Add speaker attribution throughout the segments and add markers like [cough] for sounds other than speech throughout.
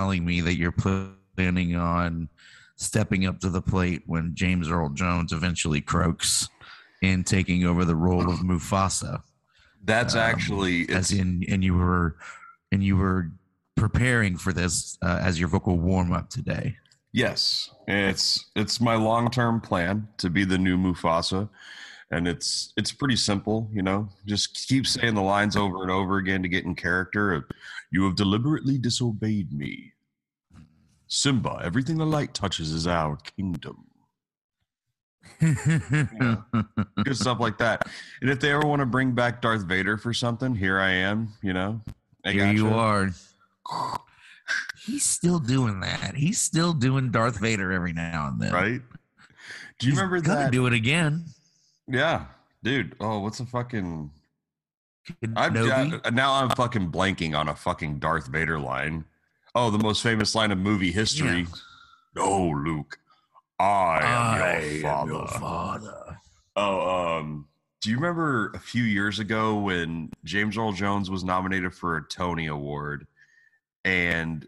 Speaker 1: telling me that you're planning on stepping up to the plate when James Earl Jones eventually croaks and taking over the role of Mufasa.
Speaker 2: That's
Speaker 1: Um,
Speaker 2: actually
Speaker 1: As in, and you were, and you were preparing for this uh, as your vocal warm up today.
Speaker 2: yes, it's it's my long term plan to be the new Mufasa, and it's it's pretty simple, you know. Just keep saying the lines over and over again to get in character. You have deliberately disobeyed me, Simba. Everything the light touches is our kingdom. [laughs] Good stuff like that. And if they ever want to bring back Darth Vader for something, here I am. You know, I
Speaker 1: Here you
Speaker 2: gotcha.
Speaker 1: are. He's still doing that. He's still doing Darth Vader every now and then.
Speaker 2: right? Do you
Speaker 1: He's
Speaker 2: remember that?
Speaker 1: do it again.
Speaker 2: Yeah, dude. Oh, what's a fucking? I'm yeah, now I'm fucking blanking on a fucking Darth Vader line. Oh, the most famous line of movie history. No, Luke, I am your
Speaker 1: am
Speaker 2: father.
Speaker 1: your father.
Speaker 2: Oh, um, do you remember a few years ago when James Earl Jones was nominated for a Tony Award, and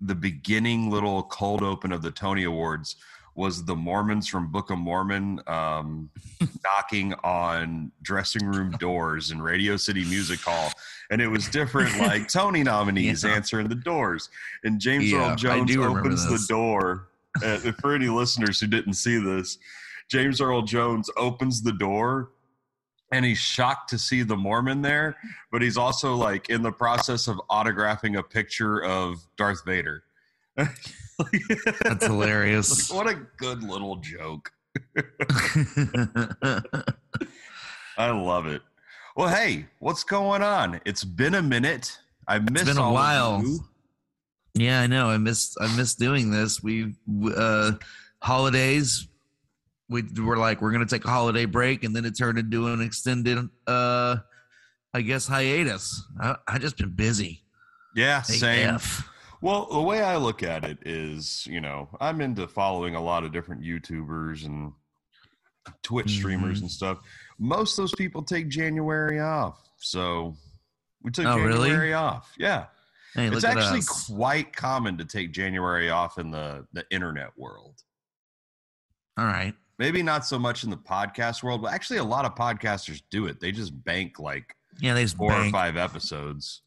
Speaker 2: the beginning little cold open of the Tony Awards was the Mormons from Book of Mormon um, [laughs] knocking on dressing room doors in Radio City Music Hall, and it was different [laughs] like Tony nominees
Speaker 1: Yeah.
Speaker 2: answering the doors, and James
Speaker 1: Yeah,
Speaker 2: Earl Jones opens the door. [laughs] Uh, for any listeners who didn't see this, James Earl Jones opens the door and he's shocked to see the Mormon there, but he's also like in the process of autographing a picture of Darth Vader.
Speaker 1: That's hilarious. [laughs]
Speaker 2: what a good little joke. [laughs] I love it. Well, hey, what's going on? It's been a minute. I missed
Speaker 1: been a while. yeah, I know. I missed. I missed doing this. We uh, holidays. We were like, we're gonna take a holiday break, and then it turned into an extended, uh, I guess, hiatus. I, I just been busy.
Speaker 2: Yeah, same. Well, the way I look at it is, you know, I'm into following a lot of different YouTubers and Twitch streamers
Speaker 1: Mhm.
Speaker 2: and stuff. Most of those people take January off. So we took
Speaker 1: Oh, really?
Speaker 2: January off. Yeah.
Speaker 1: Hey,
Speaker 2: it's actually
Speaker 1: us.
Speaker 2: quite common to take January off in the, the internet world.
Speaker 1: All right.
Speaker 2: Maybe not so much in the podcast world, but actually a lot of podcasters do it. They just bank like
Speaker 1: Yeah, they just
Speaker 2: four or five episodes.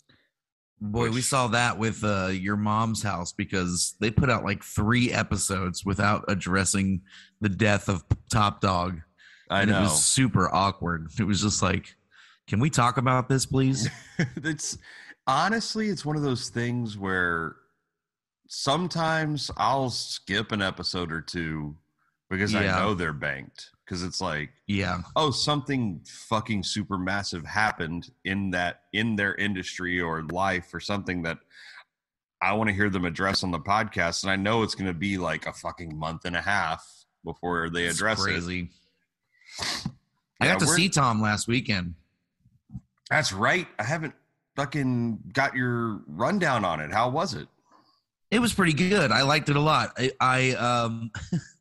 Speaker 1: Boy, we saw that with uh, your mom's house because they put out like three episodes without addressing the death of Top Dog.
Speaker 2: I
Speaker 1: and
Speaker 2: know.
Speaker 1: It was super awkward. It was just like, can we talk about this, please? [laughs]
Speaker 2: it's honestly it's one of those things where sometimes I'll skip an episode or two because I know they're banked because it's like
Speaker 1: yeah.
Speaker 2: oh something fucking super massive happened in that in their industry or life or something that I want to hear them address on the podcast and I know it's going to be like a fucking month and a half before they
Speaker 1: It's
Speaker 2: address it.
Speaker 1: crazy. I
Speaker 2: Yeah,
Speaker 1: got to see Tom last weekend.
Speaker 2: That's right. I haven't fucking got your rundown on it. How was it?
Speaker 1: It was pretty good. I liked it a lot. I, I um, [laughs]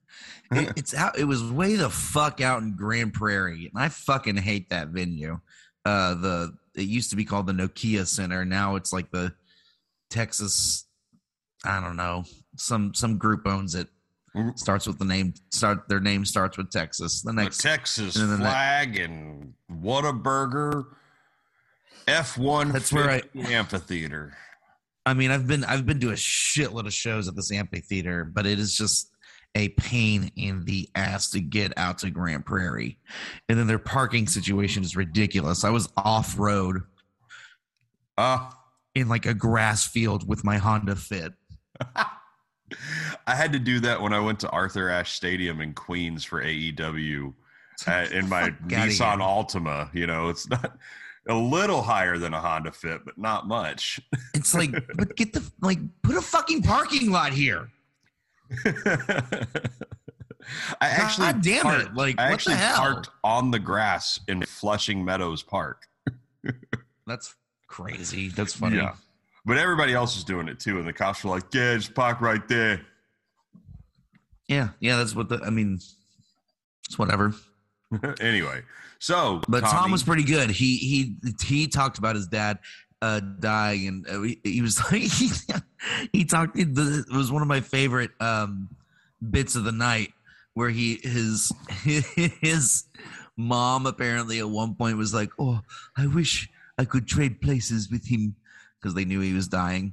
Speaker 1: it, [laughs] it's out. It was way the fuck out in Grand Prairie, and I fucking hate that venue. Uh, the it used to be called the Nokia Center. Now it's like the Texas. I don't know. Some some group owns it.
Speaker 2: Mhm.
Speaker 1: Starts with the name. Start their name starts with Texas. The
Speaker 2: the
Speaker 1: next.
Speaker 2: Texas
Speaker 1: and that-
Speaker 2: flag and Whataburger, F one
Speaker 1: That's where I-
Speaker 2: amphitheater.
Speaker 1: I mean, I've been I've been to a shitload of shows at this amphitheater, but it is just a pain in the ass to get out to Grand Prairie, and then their parking situation is ridiculous. I was off road
Speaker 2: Uh,
Speaker 1: in like a grass field with my Honda Fit. [laughs]
Speaker 2: I had to do that when I went to Arthur Ashe Stadium in Queens for AEW uh, [laughs] in my Nissan. Altima. You know, it's not a little higher than a Honda Fit, but not much.
Speaker 1: It's like, [laughs] but get the like, put a fucking parking lot here. [laughs]
Speaker 2: I actually
Speaker 1: God damn it, like,
Speaker 2: I
Speaker 1: what the
Speaker 2: actually
Speaker 1: hell?
Speaker 2: parked on the grass in Flushing Meadows Park. [laughs]
Speaker 1: That's crazy. That's funny.
Speaker 2: Yeah. But everybody else is doing it too, and the cops were like, "Yeah, just park right there."
Speaker 1: yeah, yeah. That's what the. I mean, it's whatever. [laughs]
Speaker 2: anyway, so
Speaker 1: But Tom was pretty good. He he he talked about his dad uh, dying, and uh, he, he was [laughs] like he, he talked. It was one of my favorite um, bits of the night where he his [laughs] his mom apparently at one point was like, "Oh, I wish I could trade places with him," because they knew he was dying.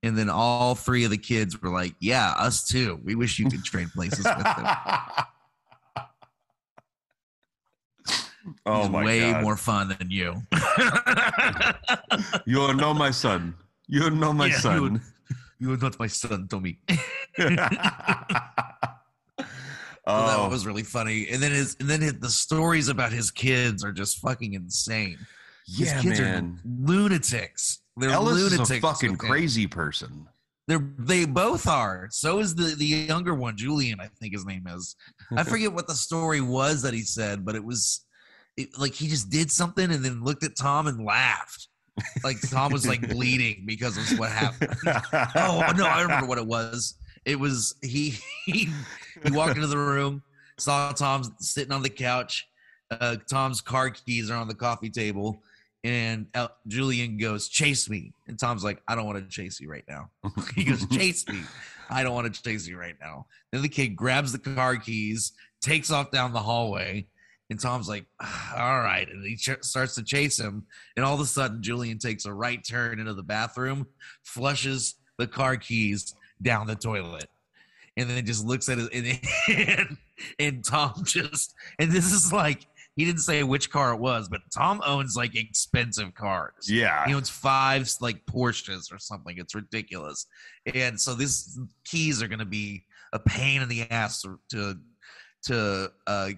Speaker 1: And then all three of the kids were like, "Yeah, us too. We wish you could trade places with him." [laughs]
Speaker 2: oh
Speaker 1: He's
Speaker 2: my
Speaker 1: way
Speaker 2: god!
Speaker 1: more fun than you. [laughs]
Speaker 2: You know my son. You know my
Speaker 1: Yeah, you
Speaker 2: son.
Speaker 1: would- you are not my son, Tommy. [laughs] [laughs] So
Speaker 2: oh,
Speaker 1: that was really funny. And then his and then his, the stories about his kids are just fucking insane. His
Speaker 2: yeah,
Speaker 1: kids
Speaker 2: man.
Speaker 1: are lunatics. They're
Speaker 2: Ellis
Speaker 1: lunatics.
Speaker 2: is a fucking crazy person.
Speaker 1: They're they both are. So is the the younger one, Julian. I think his name is. I forget what the story was that he said, but it was it, like he just did something and then looked at Tom and laughed. Like Tom was like bleeding because of what happened. [laughs] oh no, I remember what it was. It was he [laughs] he he walked into the room, saw Tom sitting on the couch. Uh, Tom's car keys are on the coffee table, and El- Julian goes, "Chase me." And Tom's like, "I don't want to chase you right now." [laughs] he goes, "Chase me." I don't want to chase you right now. Then the kid grabs the car keys, takes off down the hallway, and Tom's like, [sighs] "All right," and he ch- starts to chase him. And all of a sudden, Julian takes a right turn into the bathroom, flushes the car keys down the toilet, and then just looks at it. [laughs] And, and, and Tom just, and this is like, he didn't say which car it was, but Tom owns like expensive cars.
Speaker 2: yeah.
Speaker 1: He owns five like Porsches or something. It's ridiculous. And so these keys are going to be a pain in the ass to, to uh,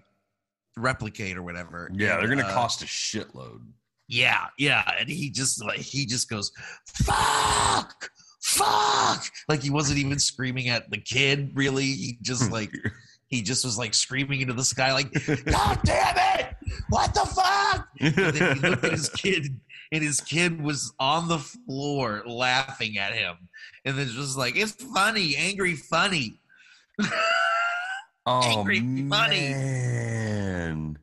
Speaker 1: replicate or whatever.
Speaker 2: Yeah, they're gonna
Speaker 1: uh,
Speaker 2: cost a shitload.
Speaker 1: Yeah, yeah. And he just like he just goes, "Fuck, fuck!" Like he wasn't even screaming at the kid. Really, he just like [laughs] he just was like screaming into the sky, like, "God damn it! What the fuck?" And then he looked at his [laughs] kid, and his kid was on the floor laughing at him, and then just like, "It's funny, angry, funny." [laughs]
Speaker 2: oh
Speaker 1: angry money.
Speaker 2: man.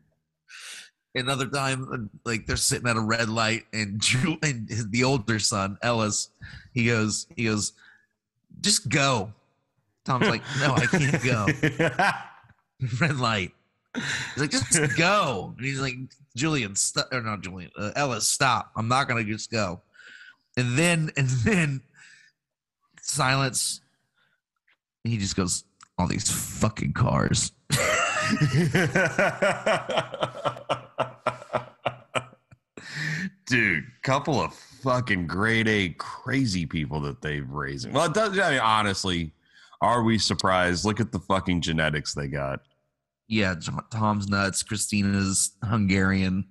Speaker 1: Another time, uh, like they're sitting at a red light, and [laughs] Ju- and his, the older son Ellis, he goes, he goes, "Just go." Tom's like, "No, I can't go." [laughs] red light. He's like, just [laughs] go. And he's like, Julian, st- or not Julian, uh, Ellis, stop. I'm not gonna just go. And then, and then, silence. And he just goes, all these fucking cars. [laughs]
Speaker 2: Dude, couple of fucking grade A crazy people that they've raising. Well, it does. I mean, honestly, are we surprised? Look at the fucking genetics they got.
Speaker 1: Yeah, Tom's nuts. Christina's Hungarian,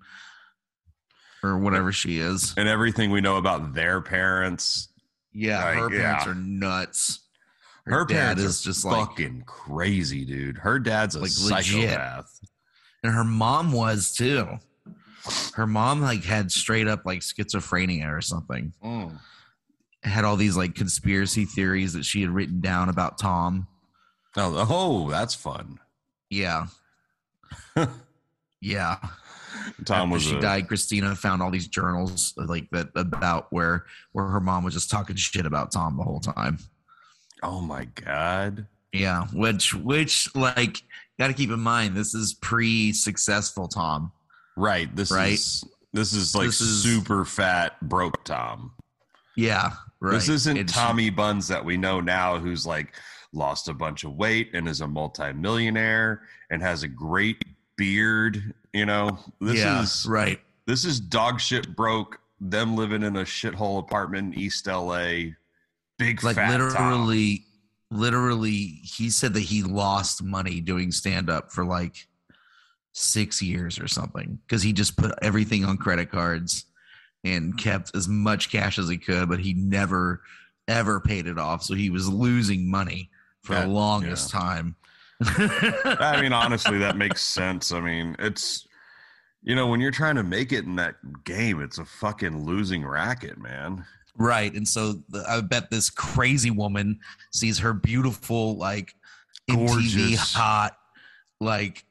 Speaker 1: or whatever she is.
Speaker 2: and everything we know about their parents.
Speaker 1: Yeah,
Speaker 2: Like,
Speaker 1: her parents
Speaker 2: yeah.
Speaker 1: are nuts.
Speaker 2: Her,
Speaker 1: dad
Speaker 2: parents
Speaker 1: is just
Speaker 2: just
Speaker 1: like-
Speaker 2: fucking crazy, dude. Her dad's a
Speaker 1: Like, legit.
Speaker 2: psychopath.
Speaker 1: and her mom was too. Her mom like had straight up like schizophrenia or something.
Speaker 2: Mm.
Speaker 1: Had all these like conspiracy theories that she had written down about Tom.
Speaker 2: Oh, oh, that's fun.
Speaker 1: Yeah. [laughs] yeah.
Speaker 2: Tom
Speaker 1: After
Speaker 2: was
Speaker 1: she
Speaker 2: a-
Speaker 1: died, Christina found all these journals like that about where where her mom was just talking shit about Tom the whole time.
Speaker 2: Oh my god.
Speaker 1: Yeah, which which like got to keep in mind this is pre-successful Tom.
Speaker 2: Right. This
Speaker 1: Right.
Speaker 2: is this is like
Speaker 1: This is-
Speaker 2: super fat broke Tom.
Speaker 1: Yeah, right.
Speaker 2: This isn't
Speaker 1: It's-
Speaker 2: Tommy Buns that we know now who's like lost a bunch of weight and is a multimillionaire and has a great beard, you know. This
Speaker 1: yeah,
Speaker 2: is
Speaker 1: right.
Speaker 2: this is dog shit broke them living in a shithole apartment in East LA. Big
Speaker 1: Like literally, literally, he said that he lost money doing stand up for like six years or something because he just put everything on credit cards and kept as much cash as he could, but he never ever paid it off. So he was losing money for
Speaker 2: That-
Speaker 1: the longest time.
Speaker 2: I mean, [laughs] honestly, that makes sense. I mean, it's you know, when you're trying to make it in that game, it's a fucking losing racket, man.
Speaker 1: Right. And so the, I bet this crazy woman sees her beautiful, like MTV
Speaker 2: Gorgeous.
Speaker 1: hot, like,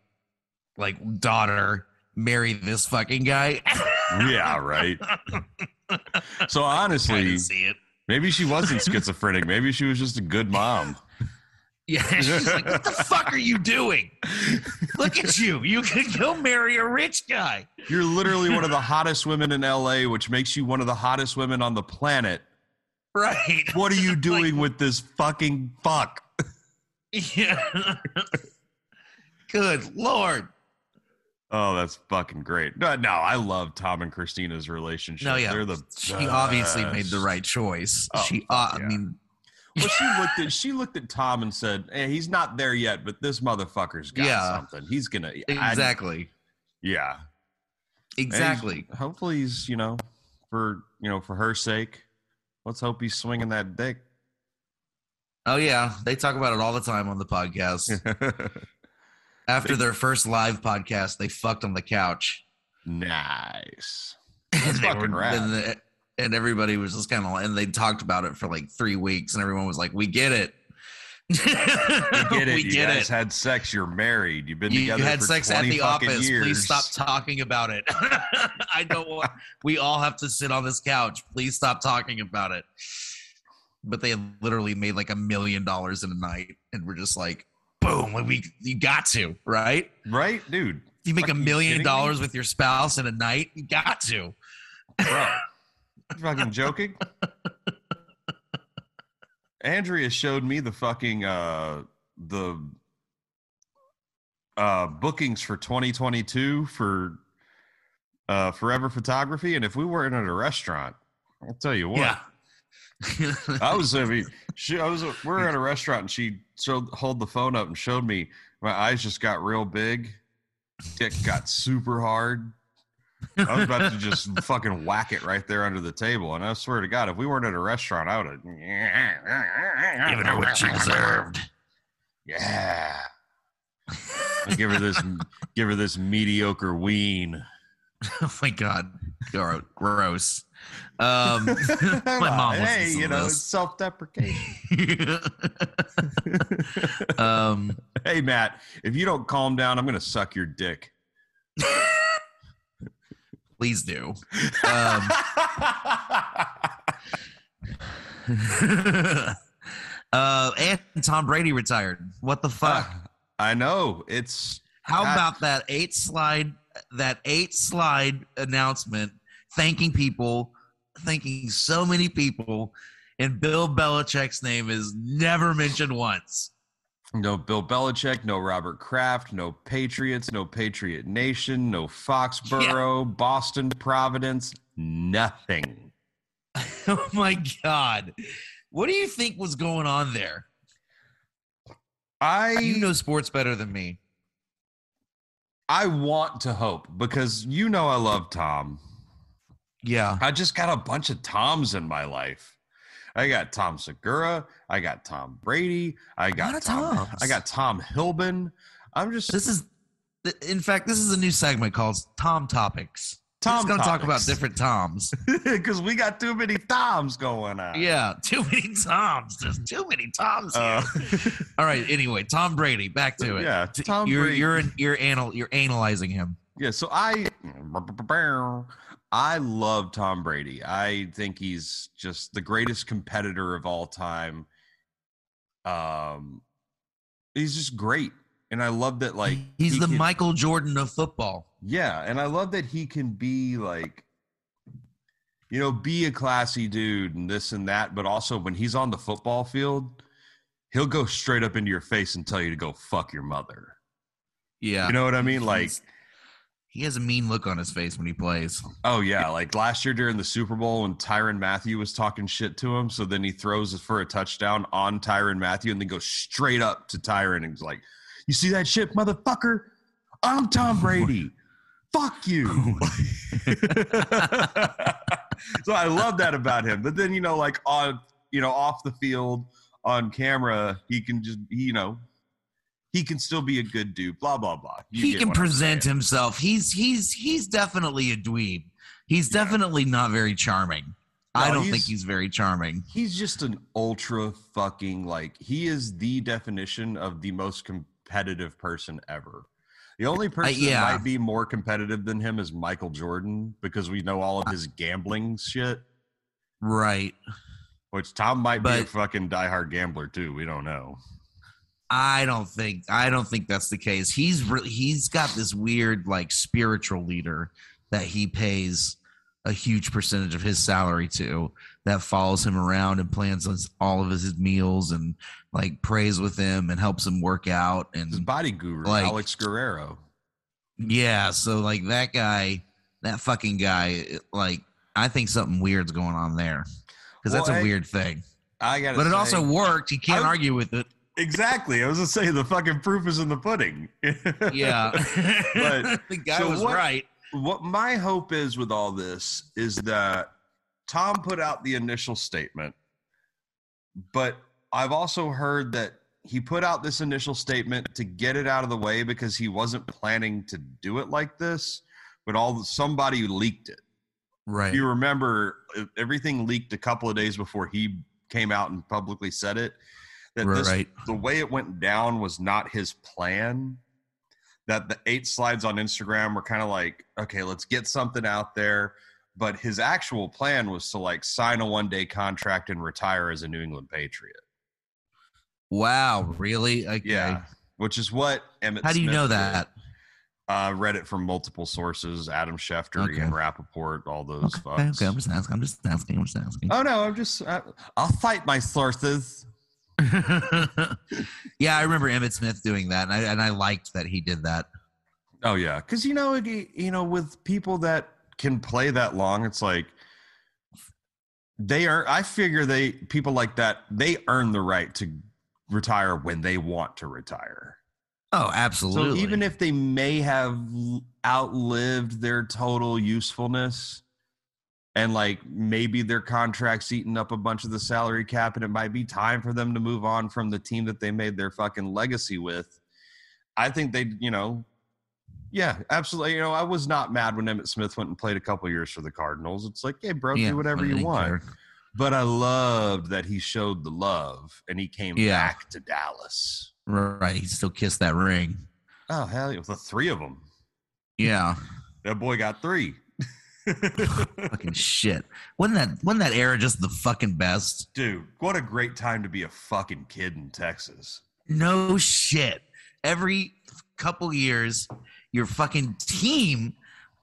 Speaker 1: like daughter marry this fucking guy. [laughs]
Speaker 2: Yeah, right. So honestly, maybe she wasn't [laughs] schizophrenic. Maybe she was just a good mom.
Speaker 1: Yeah, [laughs] she's like, "What the fuck are you doing? Look at you! You could go marry a rich guy."
Speaker 2: You're literally one of the hottest women in LA, which makes you one of the hottest women on the planet.
Speaker 1: Right?
Speaker 2: What are you [laughs] doing with this fucking fuck?
Speaker 1: Yeah. Good lord.
Speaker 2: Oh, that's fucking great. No, no, I love Tom and Christina's relationship.
Speaker 1: No, yeah.
Speaker 2: They're the
Speaker 1: She obviously made the right choice.
Speaker 2: Oh,
Speaker 1: she, uh, I mean,
Speaker 2: Well, she looked at she looked at Tom and said, hey, "He's not there yet, but this motherfucker's got
Speaker 1: Yeah.
Speaker 2: something. He's gonna I-
Speaker 1: exactly,
Speaker 2: yeah,
Speaker 1: exactly.
Speaker 2: And hopefully, he's you know for you know for her sake. Let's hope he's swinging that dick.
Speaker 1: Oh yeah, they talk about it all the time on the podcast. [laughs] After their first live podcast, they fucked on the couch.
Speaker 2: nice. [laughs] That's fucking rad.
Speaker 1: and, the- and everybody was just kind of and they talked about it for like three weeks and everyone was like we get it we
Speaker 2: get [laughs] it.
Speaker 1: we
Speaker 2: you
Speaker 1: get
Speaker 2: guys
Speaker 1: it
Speaker 2: had sex. You're married. You've been
Speaker 1: you,
Speaker 2: together
Speaker 1: you had sex at the office
Speaker 2: Years.
Speaker 1: please stop talking about it [laughs] i don't want we all have to sit on this couch please stop talking about it but they had literally made like a million dollars in a night and we're just like boom we you got to right
Speaker 2: right, dude.
Speaker 1: you make a million
Speaker 2: kidding me?
Speaker 1: dollars with your spouse in a night you got to
Speaker 2: Bro, [laughs] fucking joking? Andrea showed me the fucking uh the uh bookings for 2022 for uh Forever Photography, and if we weren't at a restaurant, I'll tell you what.
Speaker 1: yeah
Speaker 2: I was I mean, [laughs] she I was we we're at a restaurant and she showed hold the phone up and showed me my eyes just got real big, dick got super hard. I was about to just [laughs] fucking whack it right there under the table. And I swear to God, if we weren't at a restaurant, I would have
Speaker 1: giving her what she deserved
Speaker 2: Yeah. [laughs] Give her this give her this mediocre ween.
Speaker 1: Oh my god, Gro- gross. Um, [laughs] my mom
Speaker 2: hey, you know, it's self-deprecation.
Speaker 1: um,
Speaker 2: hey Matt, if you don't calm down, I'm gonna suck your dick.
Speaker 1: Please do. [laughs] Um, [laughs] uh, and Tom Brady retired. What the fuck?
Speaker 2: I know. It's
Speaker 1: How
Speaker 2: God.
Speaker 1: about that eight slide? That eight slide announcement, thanking people, thanking so many people, and Bill Belichick's name is never mentioned once.
Speaker 2: No Bill Belichick, no Robert Kraft, no Patriots, no Patriot Nation, no Foxborough, Boston, Providence, nothing. [laughs]
Speaker 1: oh my god what do you think was going on there
Speaker 2: I
Speaker 1: you know sports better than me
Speaker 2: I want to hope because you know I love Tom.
Speaker 1: yeah
Speaker 2: I just got a bunch of Toms in my life. I got Tom Segura. I got Tom Brady. I got Tom. I got Tom Hilbin. I'm just
Speaker 1: this is in fact this is a new segment called tom topics
Speaker 2: Tom
Speaker 1: going to talk about different toms [laughs]
Speaker 2: because we got too many Toms going on.
Speaker 1: yeah too many toms there's too many toms here.
Speaker 2: Uh, [laughs]
Speaker 1: all right anyway tom brady back to it
Speaker 2: Yeah, Tom
Speaker 1: you're
Speaker 2: Brady.
Speaker 1: you're you're anal you're analyzing him
Speaker 2: yeah. So I, I love Tom Brady. I think he's just the greatest competitor of all time. Um, he's just great, and I love that. Like
Speaker 1: he's
Speaker 2: he
Speaker 1: the
Speaker 2: can-
Speaker 1: michael jordan of football
Speaker 2: Yeah, and I love that he can be like, you know, be a classy dude and this and that, but also when he's on the football field, he'll go straight up into your face and tell you to go fuck your mother.
Speaker 1: yeah
Speaker 2: You know what I mean? Like,
Speaker 1: He's- he has a mean look on his face when he plays
Speaker 2: oh yeah, like last year during the Super Bowl when Tyrann Mathieu was talking shit to him, so then he throws for a touchdown on Tyrann Mathieu and then goes straight up to Tyrann and he's like, "You see that shit, motherfucker? I'm Tom Brady." Fuck you. [laughs] so I love that about him. But then, you know, like on, you know, off the field, on camera, he can just, you know, he can still be a good dude. Blah blah blah. You
Speaker 1: he can present himself. He's he's he's definitely a dweeb. He's
Speaker 2: Yeah.
Speaker 1: definitely not very charming. I don't
Speaker 2: he's-
Speaker 1: think he's very charming.
Speaker 2: He's just an ultra fucking like he is the definition of the most competitive person ever. The only person
Speaker 1: yeah.
Speaker 2: that might be more competitive than him is Michael Jordan because we know all of his gambling shit.
Speaker 1: Right.
Speaker 2: Which Tom might be a fucking diehard gambler too. We don't know.
Speaker 1: I don't think I don't think that's the case. He's re- he's got this weird like spiritual leader that he pays a huge percentage of his salary to that follows him around and plans his, all of his meals and like prays with him and helps him work out
Speaker 2: His
Speaker 1: and
Speaker 2: body guru,
Speaker 1: Like-
Speaker 2: Alex Guerrero.
Speaker 1: yeah, so like that guy, that fucking guy, like I think something weird's going on there because that's
Speaker 2: Well,
Speaker 1: a
Speaker 2: I-
Speaker 1: weird thing.
Speaker 2: I got.
Speaker 1: But it also worked. You can't
Speaker 2: I-
Speaker 1: argue with it.
Speaker 2: Exactly. I was gonna say the fucking proof is in the pudding.
Speaker 1: Yeah, [laughs] [laughs]
Speaker 2: But-
Speaker 1: the guy
Speaker 2: so
Speaker 1: was
Speaker 2: what-
Speaker 1: right.
Speaker 2: what my hope is with all this is that Tom put out the initial statement, but I've also heard that he put out this initial statement to get it out of the way because he wasn't planning to do it like this, but all somebody leaked it.
Speaker 1: Right.
Speaker 2: If you remember, everything leaked a couple of days before he came out and publicly said it. That this,
Speaker 1: Right.
Speaker 2: the way it went down was not his plan. That the eight slides on Instagram were kind of like, okay, let's get something out there. But his actual plan was to like sign a one day contract and retire as a New England Patriot.
Speaker 1: Wow, really? Okay.
Speaker 2: Yeah. Which is what Emmitt
Speaker 1: How do you
Speaker 2: Smith
Speaker 1: know
Speaker 2: did.
Speaker 1: that?
Speaker 2: Uh, read it from multiple sources Adam Schefter,
Speaker 1: Okay.
Speaker 2: Ian Rapoport, all those
Speaker 1: Okay,
Speaker 2: fucks.
Speaker 1: okay, I'm just asking. I'm just asking. I'm just asking.
Speaker 2: Oh, no, I'm just, I, I'll cite my sources. [laughs]
Speaker 1: yeah, I remember Emmitt Smith doing that, and I and I liked that he did that.
Speaker 2: Oh yeah, because you know, you know, with people that can play that long, it's like they are. I figure they people like that they earn the right to retire when they want to retire.
Speaker 1: Oh, absolutely.
Speaker 2: So even if they may have outlived their total usefulness, and like maybe their contract's eating up a bunch of the salary cap, and it might be time for them to move on from the team that they made their fucking legacy with. I think they, you know, yeah, absolutely. You know, I was not mad when Emmitt Smith went and played a couple years for the Cardinals. It's like, hey, bro,
Speaker 1: Yeah,
Speaker 2: do whatever you want.
Speaker 1: care.
Speaker 2: But I loved that he showed the love and he came
Speaker 1: Yeah.
Speaker 2: back to Dallas.
Speaker 1: Right, he still kissed that ring.
Speaker 2: Oh hell, yeah, the three of them.
Speaker 1: Yeah,
Speaker 2: That boy got three. [laughs]
Speaker 1: fucking shit. Wasn't that wasn't that era just the fucking best?
Speaker 2: Dude, what a great time to be a fucking kid in Texas.
Speaker 1: No shit. Every couple years, your fucking team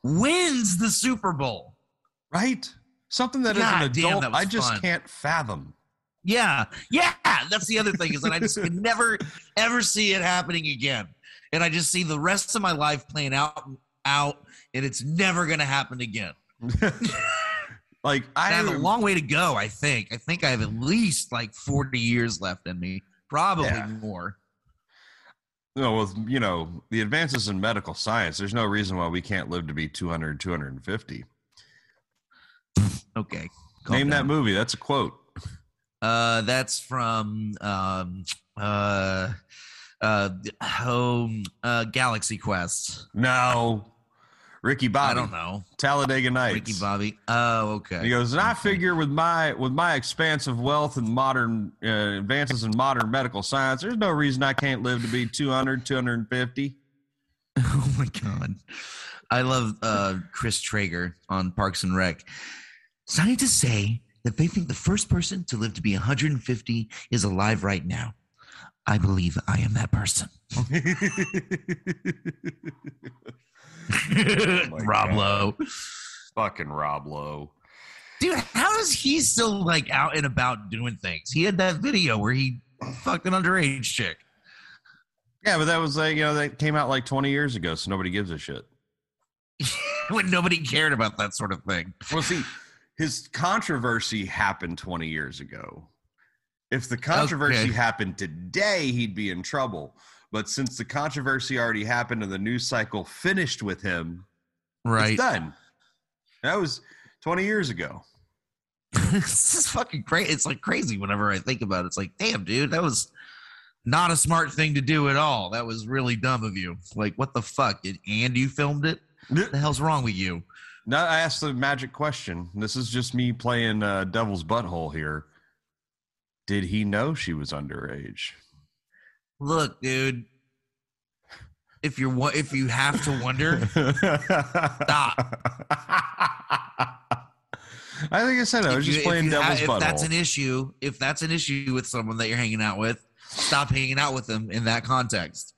Speaker 1: wins the Super Bowl.
Speaker 2: Right? Something that
Speaker 1: God
Speaker 2: as an
Speaker 1: damn,
Speaker 2: adult
Speaker 1: that
Speaker 2: I just
Speaker 1: fun.
Speaker 2: can't fathom.
Speaker 1: Yeah, yeah. That's the other thing is that I just can never ever see it happening again, and I just see the rest of my life playing out out, and it's never gonna happen again. [laughs]
Speaker 2: like
Speaker 1: I
Speaker 2: I
Speaker 1: have a long way to go. I think. I think I have at least like forty years left in me, probably
Speaker 2: Yeah.
Speaker 1: more.
Speaker 2: no, with you know, the advances in medical science, there's no reason why we can't live to be 200, 250.
Speaker 1: Okay.
Speaker 2: Name that movie. That's a quote.
Speaker 1: Uh, that's from um uh uh home uh Galaxy Quest.
Speaker 2: No. Ricky Bobby.
Speaker 1: I don't know.
Speaker 2: Talladega Nights.
Speaker 1: Ricky Bobby. Oh, okay.
Speaker 2: He goes, and I figure with my with my expansive wealth and modern uh, advances in modern medical science, there's no reason I can't live to be 200, 250. [laughs]
Speaker 1: Oh my god. I love uh Chris Traeger on Parks and Rec. Scientists say that they think the first person to live to be 150 is alive right now. I believe I am that person. [laughs] [laughs]
Speaker 2: Oh my
Speaker 1: Rob
Speaker 2: God.
Speaker 1: Lowe.
Speaker 2: Fucking Rob Lowe.
Speaker 1: Dude, how is he still like out and about doing things? He had that video where he fucked an underage chick.
Speaker 2: Yeah, but that was like, you know, that came out like 20 years ago, so nobody gives a shit. [laughs]
Speaker 1: when nobody cared about that sort of thing.
Speaker 2: Well, see, his controversy happened 20 years ago. If the controversy
Speaker 1: Okay.
Speaker 2: happened today, he'd be in trouble. But since the controversy already happened and the news cycle finished with him,
Speaker 1: Right.
Speaker 2: it's done. That was 20 years ago. [laughs]
Speaker 1: it's just fucking crazy. It's like crazy whenever I think about it. It's like, damn, dude, that was not a smart thing to do at all. That was really dumb of you. Like, what the fuck? And and you filmed it? What the hell's wrong with you?
Speaker 2: Now I asked the magic question. This is just me playing uh, devil's butthole here. Did he know she was underage?
Speaker 1: Look, dude. if you're wa- if you have to wonder, stop.
Speaker 2: I think I said I was
Speaker 1: if
Speaker 2: just playing
Speaker 1: ha-
Speaker 2: devil's
Speaker 1: if
Speaker 2: butthole.
Speaker 1: that's an issue, if that's an issue with someone that you're hanging out with, stop hanging out with them in that context.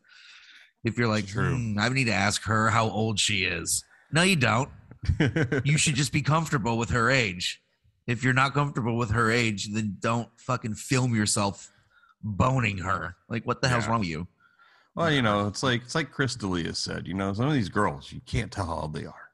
Speaker 1: If you're like,
Speaker 2: true.
Speaker 1: "Hmm, I need to ask her how old she is. No, you don't. [laughs] You should just be comfortable with her age. If you're not comfortable with her age, then don't fucking film yourself boning her. Like, what the hell's
Speaker 2: Yeah.
Speaker 1: wrong with you?
Speaker 2: well, you know, uh, it's like it's like Chris D'Elia said. You know, some of these girls you can't tell how old they are.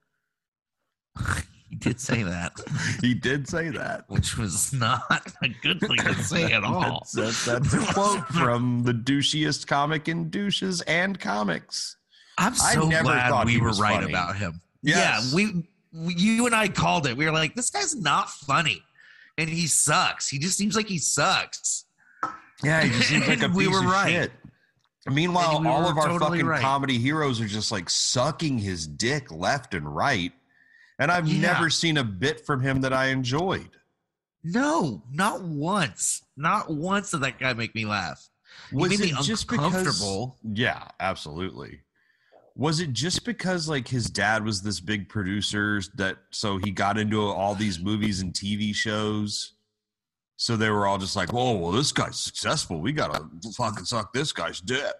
Speaker 2: [laughs]
Speaker 1: He did say that, [laughs]
Speaker 2: He did say that.
Speaker 1: which was not a good thing to say at [laughs] all.
Speaker 2: That's, that's, that's a quote from the douchiest comic in douches and comics.
Speaker 1: I'm so
Speaker 2: never
Speaker 1: glad we were right
Speaker 2: funny.
Speaker 1: about him.
Speaker 2: Yes.
Speaker 1: Yeah, we, we, you and I called it. We were like, this guy's not funny, and he sucks. He just seems like he sucks.
Speaker 2: Yeah, he just seems like a [laughs]
Speaker 1: we
Speaker 2: piece
Speaker 1: were
Speaker 2: of
Speaker 1: right.
Speaker 2: shit. Meanwhile,
Speaker 1: we
Speaker 2: all of our
Speaker 1: totally
Speaker 2: fucking
Speaker 1: right.
Speaker 2: comedy heroes are just like sucking his dick left and right. And I've
Speaker 1: Yeah.
Speaker 2: never seen a bit from him that I enjoyed.
Speaker 1: No, not once. Not once did that guy make me laugh.
Speaker 2: Was it just because?
Speaker 1: uncomfortable.
Speaker 2: Yeah, absolutely. Was it just because like his dad was this big producer that so he got into all these movies and TV shows? So they were all just like, "Whoa, well, this guy's successful. We gotta fucking suck this guy's dick."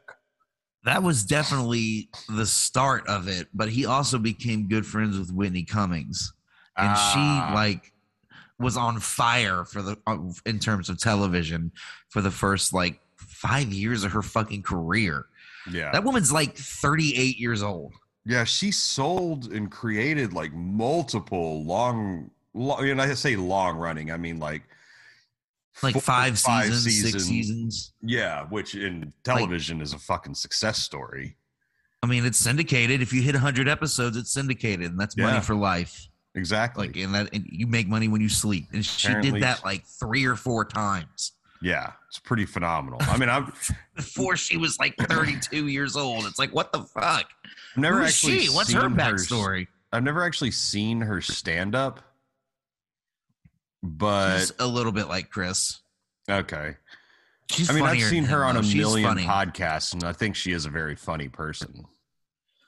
Speaker 1: That was definitely the start of it, but he also became good friends with Whitney Cummings. and
Speaker 2: Ah,
Speaker 1: she like was on fire for the uh, in terms of television for the first like five years of her fucking career.
Speaker 2: yeah,
Speaker 1: That woman's like 38 years old.
Speaker 2: yeah. She sold and created like multiple long, long and I say long running. I mean like
Speaker 1: Like five, seasons, six seasons.
Speaker 2: Yeah, which in television is a fucking success story.
Speaker 1: I mean, it's syndicated. If you hit 100 episodes, it's syndicated, and that's
Speaker 2: Yeah.
Speaker 1: money for life.
Speaker 2: Exactly.
Speaker 1: Like, and that and you make money when you sleep. And she
Speaker 2: Apparently-
Speaker 1: did that like three or four times
Speaker 2: Yeah, it's pretty phenomenal. I mean, I've [laughs]
Speaker 1: before she was like 32 years old. It's like, what the fuck?
Speaker 2: never
Speaker 1: Who is
Speaker 2: actually
Speaker 1: she? What's
Speaker 2: seen
Speaker 1: her backstory?
Speaker 2: I've never actually seen her stand up, but
Speaker 1: She's a little bit like Chris.
Speaker 2: okay.
Speaker 1: She's
Speaker 2: I mean, I've seen her on a.
Speaker 1: She's
Speaker 2: million
Speaker 1: funny.
Speaker 2: podcasts, and I think she is a very funny person.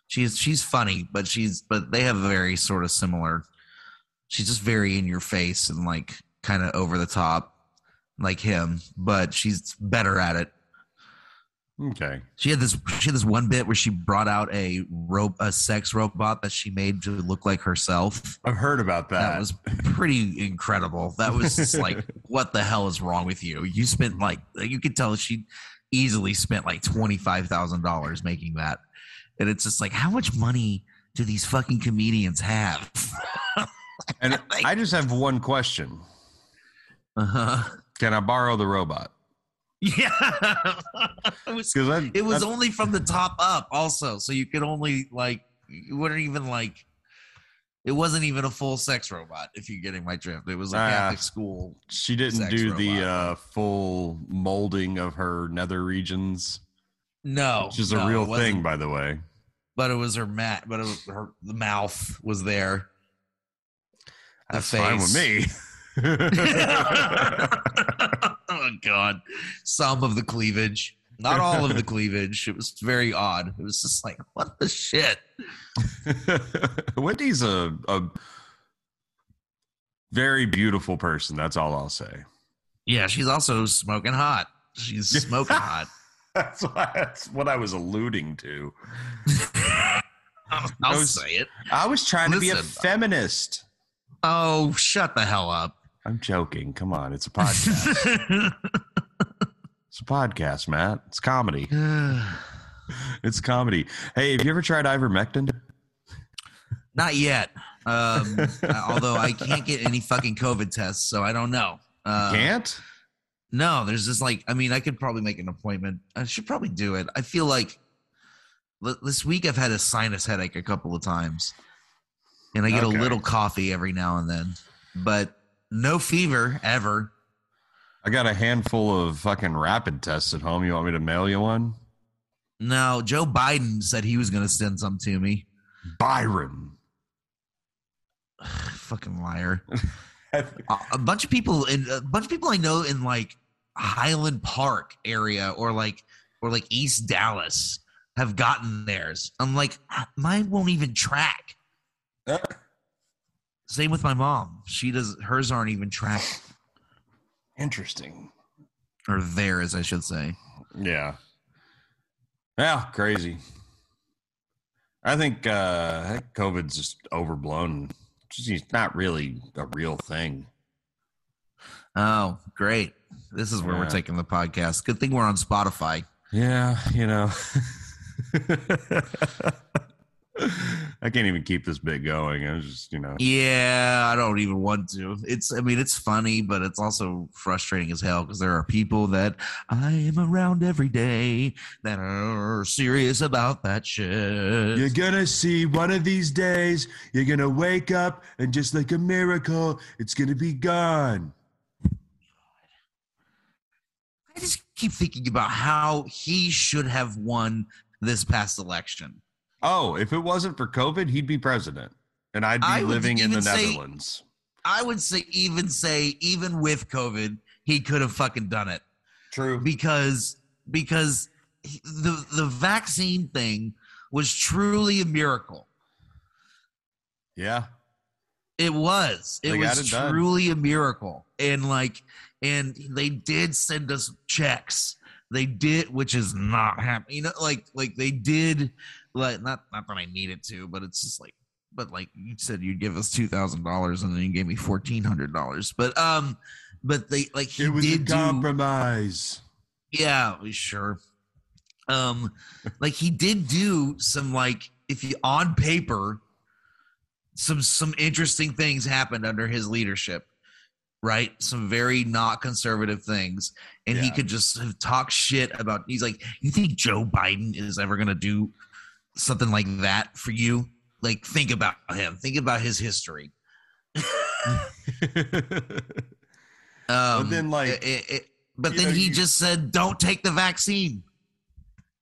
Speaker 1: She's she's funny, but she's but they have a very sort of similar. She's just very in your face and like kind of over the top, like him. But she's better at it.
Speaker 2: Okay.
Speaker 1: She had this she had this one bit where she brought out a rope, a sex robot that she made to look like herself.
Speaker 2: I've heard about that.
Speaker 1: That was pretty incredible. That was just [laughs] like, what the hell is wrong with you? You spent like you could tell she easily spent like twenty five thousand dollars making that, and it's just like, how much money do these fucking comedians have? [laughs]
Speaker 2: and
Speaker 1: like-
Speaker 2: I just have one question.
Speaker 1: Uh-huh.
Speaker 2: Can I borrow the robot?
Speaker 1: Yeah, [laughs] it was. It was only from the top up, also, so you could only like you wouldn't even like. It wasn't even a full sex robot. If you're getting my drift, it was a
Speaker 2: Ah.
Speaker 1: Catholic school.
Speaker 2: she didn't do the uh, full molding of her nether regions,
Speaker 1: No,
Speaker 2: which is a
Speaker 1: no, it
Speaker 2: real thing, by the way.
Speaker 1: but it was her mat but it was her the mouth was there The
Speaker 2: That's fine with me. [laughs] [laughs]
Speaker 1: god. Some of the cleavage. Not all of the [laughs] cleavage. It was very odd. It was just like what the shit? [laughs]
Speaker 2: Whitney's a, a very beautiful person. That's all I'll say.
Speaker 1: yeah she's also smoking hot. She's smoking hot. [laughs]
Speaker 2: That's, why, that's what I was alluding to.
Speaker 1: i'll, I'll
Speaker 2: was-
Speaker 1: say it.
Speaker 2: I was trying to be a feminist.
Speaker 1: oh shut the hell up
Speaker 2: I'm joking. Come on, it's a podcast. [laughs] it's a podcast, Matt. It's comedy. [sighs] It's comedy. Hey, have you ever tried ivermectin?
Speaker 1: Not yet. Um, [laughs] although I can't get any fucking COVID tests, so I don't know. Uh,
Speaker 2: Can't?
Speaker 1: No, there's just like I mean, I could probably make an appointment. I should probably do it. I feel like l- this week I've had a sinus headache a couple of times, and I get
Speaker 2: Okay.
Speaker 1: a little coffee every now and then, but no fever ever.
Speaker 2: I got a handful of fucking rapid tests at home. You want me to mail you one?
Speaker 1: No, Joe Biden said he was going to send some to me.
Speaker 2: Byron.
Speaker 1: Fucking liar. [laughs] a, bunch of people in a bunch of people I know in like Highland Park area or like or like East Dallas have gotten theirs. I'm like, "Ah, mine won't even track. [laughs] Same with my mom. She does hers aren't even tracked.
Speaker 2: Interesting.
Speaker 1: Or theirs, I should say.
Speaker 2: Yeah. Yeah, crazy. I think uh I think COVID's just overblown. It's just not really a real thing.
Speaker 1: Oh, great. This is where we're
Speaker 2: Yeah.
Speaker 1: taking the podcast. Good thing we're on Spotify.
Speaker 2: Yeah, you know. [laughs] I can't even keep this bit going. I was just, you know.
Speaker 1: Yeah, I don't even want to. It's, I mean, it's funny, but it's also frustrating as hell because there are people that I am around every day that are serious about that shit.
Speaker 2: You're gonna see one of these days, you're gonna wake up and just like a miracle, it's gonna be gone.
Speaker 1: I just keep thinking about how he should have won this past election.
Speaker 2: Oh, if it wasn't for COVID, he'd be president. And I'd be
Speaker 1: I
Speaker 2: living in the
Speaker 1: say-
Speaker 2: Netherlands.
Speaker 1: I would say, even say, even with COVID, he could have fucking done it.
Speaker 2: True.
Speaker 1: because because he- the the vaccine thing was truly a miracle.
Speaker 2: Yeah.
Speaker 1: It was. It
Speaker 2: They
Speaker 1: was
Speaker 2: it
Speaker 1: truly a miracle. And like and they did send us checks. They did, which is not happening. You know, like like they did like not not that I need it to, but it's just like but like you said you'd give us two thousand dollars and then you gave me fourteen hundred dollars. But um but they like he
Speaker 2: It was a
Speaker 1: did do
Speaker 2: compromise.
Speaker 1: yeah, we sure. Um, like he did do some like if you on paper, some some interesting things happened under his leadership, right? Some very not conservative things, and he could just talk shit about. He's like, you think Joe Biden is ever gonna do something like that for you? Like, think about him. Think about his history. [laughs] Um,
Speaker 2: then, like,
Speaker 1: it- it- but then
Speaker 2: know,
Speaker 1: he
Speaker 2: you-
Speaker 1: just said, "Don't take the vaccine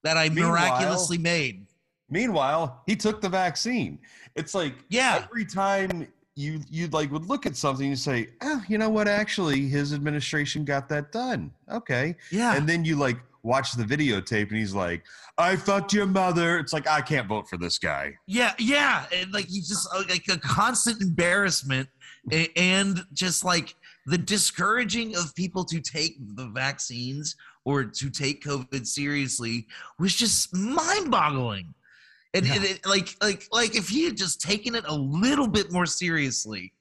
Speaker 1: that I miraculously made."
Speaker 2: Meanwhile, he took the vaccine. It's like
Speaker 1: Yeah,
Speaker 2: every time you you like would look at something you say, "Oh, you know what? Actually, his administration got that done." Okay.
Speaker 1: yeah,
Speaker 2: And then you like watch the videotape and he's like, "I fucked your mother." It's like I can't vote for this guy.
Speaker 1: yeah, yeah, and like he's just uh, like a constant embarrassment, and just like the discouraging of people to take the vaccines or to take COVID seriously was just mind-boggling. And,
Speaker 2: Yeah.
Speaker 1: and it, like, like, like if he had just taken it a little bit more seriously,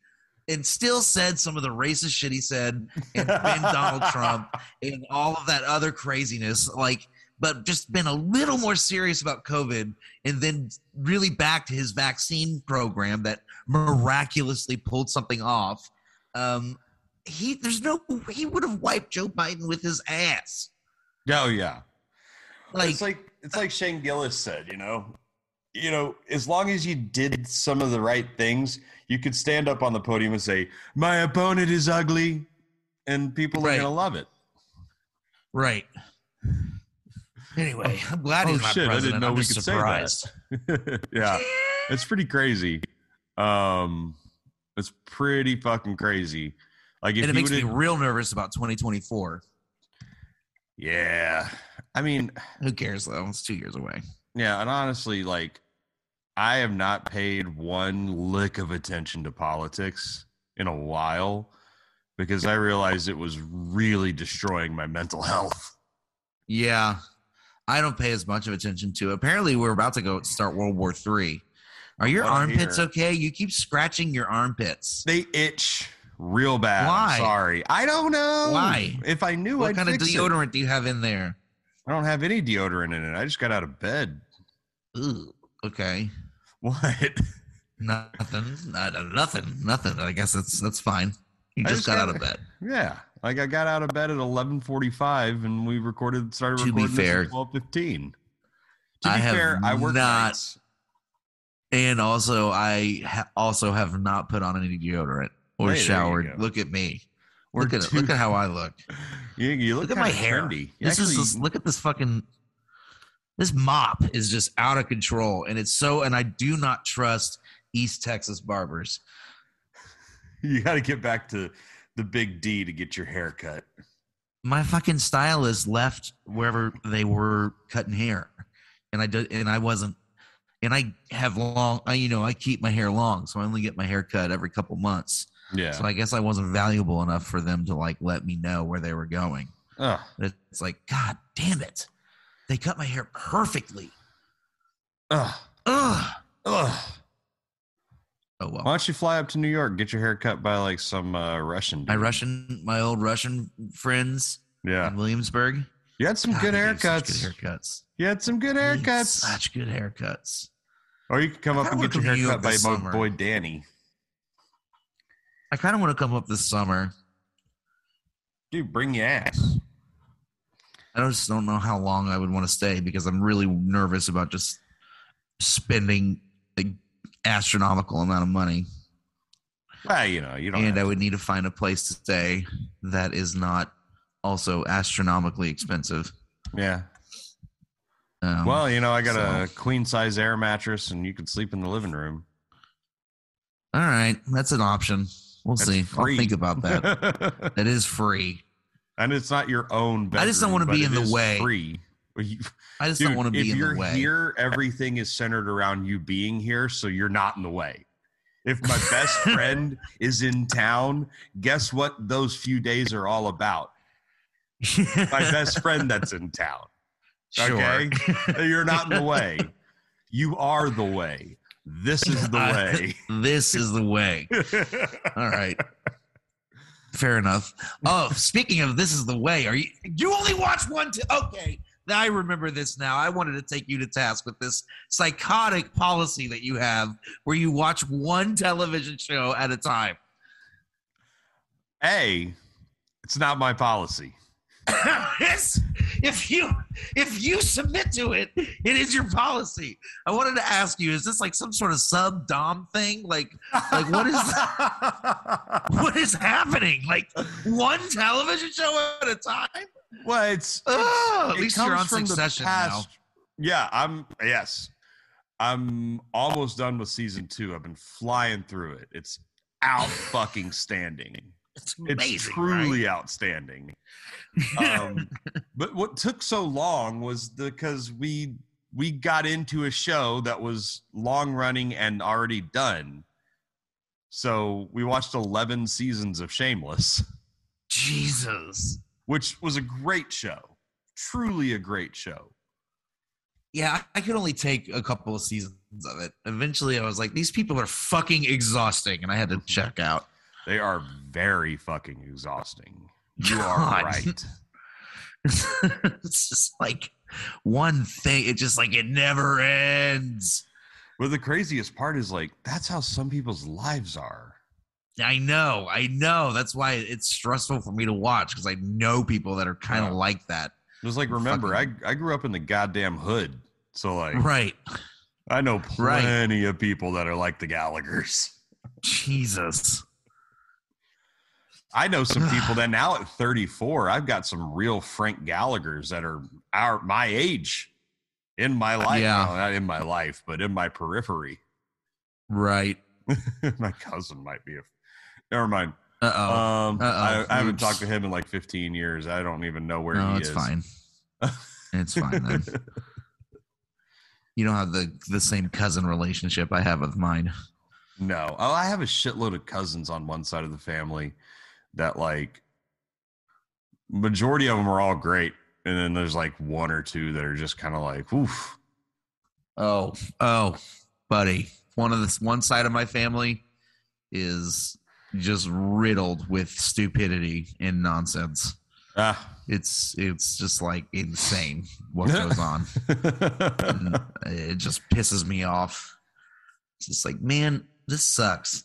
Speaker 1: and still said some of the racist shit he said, and been Donald [laughs] Trump and all of that other craziness, like, but just been a little more serious about COVID and then really backed his vaccine program that miraculously pulled something off. Um, he there's no he would have wiped Joe Biden with his ass.
Speaker 2: Oh yeah.
Speaker 1: Like,
Speaker 2: it's like it's like Shane Gillis said, you know. You know, as long as you did some of the right things, you could stand up on the podium and say, "My opponent is ugly," and people are gonna love it.
Speaker 1: right. Anyway, I'm glad
Speaker 2: Oh,
Speaker 1: he's not
Speaker 2: shit, I didn't know
Speaker 1: I'm
Speaker 2: we could say that.
Speaker 1: surprised. [laughs]
Speaker 2: yeah, it's pretty crazy. Um, it's pretty fucking crazy. Like if
Speaker 1: and it makes me real nervous about 2024.
Speaker 2: yeah. I mean,
Speaker 1: Who cares though? It's two years away.
Speaker 2: Yeah, and honestly, like I have not paid one lick of attention to politics in a while because I realized it was really destroying my mental [laughs] health.
Speaker 1: Yeah, I don't pay as much of attention to. it. Apparently, we're about to go start World War Three. Are your armpits
Speaker 2: hear.
Speaker 1: okay? You keep scratching your armpits.
Speaker 2: They itch real bad.
Speaker 1: Why?
Speaker 2: I'm sorry. I don't know.
Speaker 1: Why?
Speaker 2: If I knew,
Speaker 1: What
Speaker 2: I'd
Speaker 1: kind of
Speaker 2: fix it.
Speaker 1: deodorant do you have in there?
Speaker 2: I don't have any deodorant in it. I just got out of bed.
Speaker 1: Ooh, okay,
Speaker 2: What? [laughs]
Speaker 1: nothing, not, uh, nothing, nothing. I guess that's that's fine. You just
Speaker 2: just
Speaker 1: got out of bed. [laughs]
Speaker 2: yeah, like I got out of bed at 11:45, and we recorded started
Speaker 1: To be
Speaker 2: recording
Speaker 1: fair,
Speaker 2: this at 12:15. To
Speaker 1: I
Speaker 2: be
Speaker 1: have
Speaker 2: fair, I work
Speaker 1: not-
Speaker 2: nights.
Speaker 1: And also, I ha- also have not put on any deodorant or
Speaker 2: Hey,
Speaker 1: showered. Look at me. Look at look at how I look. [laughs]
Speaker 2: You, you look,
Speaker 1: Look at my
Speaker 2: kinda
Speaker 1: hair.
Speaker 2: trendy.
Speaker 1: This is
Speaker 2: Actually,
Speaker 1: this, look at this fucking this mop is just out of control, and it's so. And I do not trust East Texas barbers.
Speaker 2: you got to get back to the big D to get your hair cut.
Speaker 1: My fucking stylist left wherever they were cutting hair, and I did, and I wasn't, and I have long, I, you know, I keep my hair long, so I only get my hair cut every couple months.
Speaker 2: Yeah.
Speaker 1: So I guess I wasn't valuable enough for them to like let me know where they were going.
Speaker 2: Ugh.
Speaker 1: It's like, God damn it, they cut my hair perfectly.
Speaker 2: Ugh.
Speaker 1: Ugh.
Speaker 2: Ugh.
Speaker 1: Oh well.
Speaker 2: Why don't you fly up to New York, get your hair cut by like some uh, Russian?
Speaker 1: My? Russian, my old Russian friends
Speaker 2: Yeah.
Speaker 1: in Williamsburg.
Speaker 2: You had some
Speaker 1: God,
Speaker 2: good haircuts.
Speaker 1: Good haircuts.
Speaker 2: You had some good haircuts.
Speaker 1: Such good haircuts.
Speaker 2: Or you could come
Speaker 1: I
Speaker 2: up and get your
Speaker 1: wanna come to New
Speaker 2: hair cut by my boy Danny.
Speaker 1: I kind of want to come up this summer.
Speaker 2: Dude, bring your ass.
Speaker 1: I just don't know how long I would want to stay because I'm really nervous about just spending an astronomical amount of money.
Speaker 2: Well, you know, you don't.
Speaker 1: and I would need to find a place to stay that is not also astronomically expensive.
Speaker 2: yeah.
Speaker 1: Um,
Speaker 2: Well, you know, I got a queen size air mattress, and you can sleep in the living room.
Speaker 1: all right, that's an option. We'll
Speaker 2: That's
Speaker 1: see.
Speaker 2: free.
Speaker 1: I'll think about that. [laughs] that is free.
Speaker 2: And it's not your own. Bedroom,
Speaker 1: I just don't wanna be [laughs] in the way.
Speaker 2: Free.
Speaker 1: I just
Speaker 2: Dude,
Speaker 1: don't want to be in the way.
Speaker 2: if you're here, everything is centered around you being here, so you're not in the way. If my best [laughs] friend is in town, guess what those few days are all about? My best friend that's in town. [laughs] Okay? You're not in the way. You are the way. This is the way.
Speaker 1: this is the way. All right. Fair enough. Oh, speaking of this is the way, are you you only watch one t- okay. I remember this now. I wanted to take you to task with this psychotic policy that you have where you watch one television show at a time.
Speaker 2: A, it's not my policy. [laughs]
Speaker 1: if you if you submit to it, it is your policy. I wanted to ask you, is this like some sort of sub dom thing? Like like what is [laughs] [laughs] what is happening? Like one television show at a time?
Speaker 2: well, it's,
Speaker 1: Oh, at
Speaker 2: it
Speaker 1: least you're on Succession now.
Speaker 2: Yeah, I'm. Yes, I'm almost done with season two. I've been flying through it. It's out fucking standing.
Speaker 1: It's
Speaker 2: It's
Speaker 1: amazing.
Speaker 2: truly outstanding. Um, [laughs] but what took so long was because we we got into a show that was long running and already done. So we watched 11 seasons of Shameless,
Speaker 1: Jesus.
Speaker 2: which was a great show. Truly a great show.
Speaker 1: Yeah, I could only take a couple of seasons of it. Eventually, I was like, these people are fucking exhausting, and I had to check out.
Speaker 2: They are very fucking exhausting. You
Speaker 1: God.
Speaker 2: are right. [laughs]
Speaker 1: it's just like one thing. It just like it never ends.
Speaker 2: But the craziest part is like that's how some people's lives are.
Speaker 1: I know, I know. That's why it's stressful for me to watch because I know people that are kind of
Speaker 2: Yeah.
Speaker 1: like that.
Speaker 2: Just like remember, I I grew up in the goddamn hood, so like
Speaker 1: Right.
Speaker 2: I know
Speaker 1: Right.
Speaker 2: plenty of people that are like the Gallagher's. [laughs]
Speaker 1: Jesus.
Speaker 2: I know some [sighs] people that now at 34, I've got some real Frank Gallagher's that are our my age in my life.
Speaker 1: Yeah.
Speaker 2: Not in my life, but in my periphery.
Speaker 1: Right. [laughs]
Speaker 2: my cousin might be a. Never mind.
Speaker 1: Uh oh.
Speaker 2: Um, I,
Speaker 1: Uh-oh.
Speaker 2: I haven't
Speaker 1: Oops.
Speaker 2: talked to him in like 15 years. I don't even know where
Speaker 1: no,
Speaker 2: he
Speaker 1: it's
Speaker 2: is.
Speaker 1: fine. [laughs] It's fine then. You don't have the the same cousin relationship I have with mine.
Speaker 2: No. Oh, I have a shitload of cousins on one side of the family that like majority of them are all great. And then there's like one or two that are just kind of like, oof.
Speaker 1: Oh, oh, buddy. One of this one side of my family is just riddled with stupidity and nonsense.
Speaker 2: Ah.
Speaker 1: It's it's just like insane what goes [laughs] on. It just pisses me off. It's just like, man, this sucks.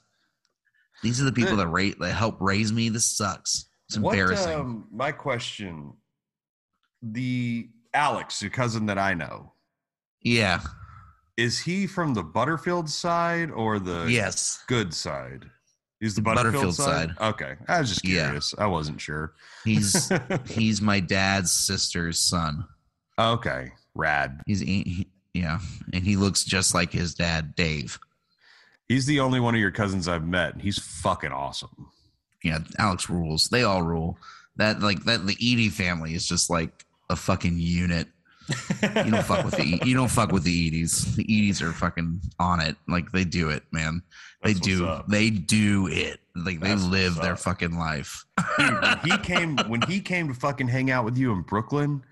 Speaker 1: These are the people that rate that help raise me. This sucks. It's
Speaker 2: What,
Speaker 1: embarrassing.
Speaker 2: um, my question the Alex, your cousin that I know,
Speaker 1: yeah.
Speaker 2: is he from the Butterfield side or the
Speaker 1: Yes.
Speaker 2: good side? He's the
Speaker 1: The
Speaker 2: Butterfield,
Speaker 1: Butterfield
Speaker 2: side? Okay. I was just
Speaker 1: Yeah.
Speaker 2: curious. I wasn't sure.
Speaker 1: He's [laughs] he's my dad's sister's son.
Speaker 2: okay. Rad.
Speaker 1: He's he, yeah, and he looks just like his dad, Dave.
Speaker 2: He's the only one of your cousins I've met. and He's fucking awesome.
Speaker 1: Yeah, Alex rules. They all rule. That like that the Edie family is just like a fucking unit. You don't fuck with the you don't fuck with the Edie's. The Edie's are fucking on it. Like they do it, man. They
Speaker 2: That's
Speaker 1: do. They do it. Like they
Speaker 2: That's
Speaker 1: live their fucking life.
Speaker 2: Dude, when he [laughs] came when he came to fucking hang out with you in Brooklyn.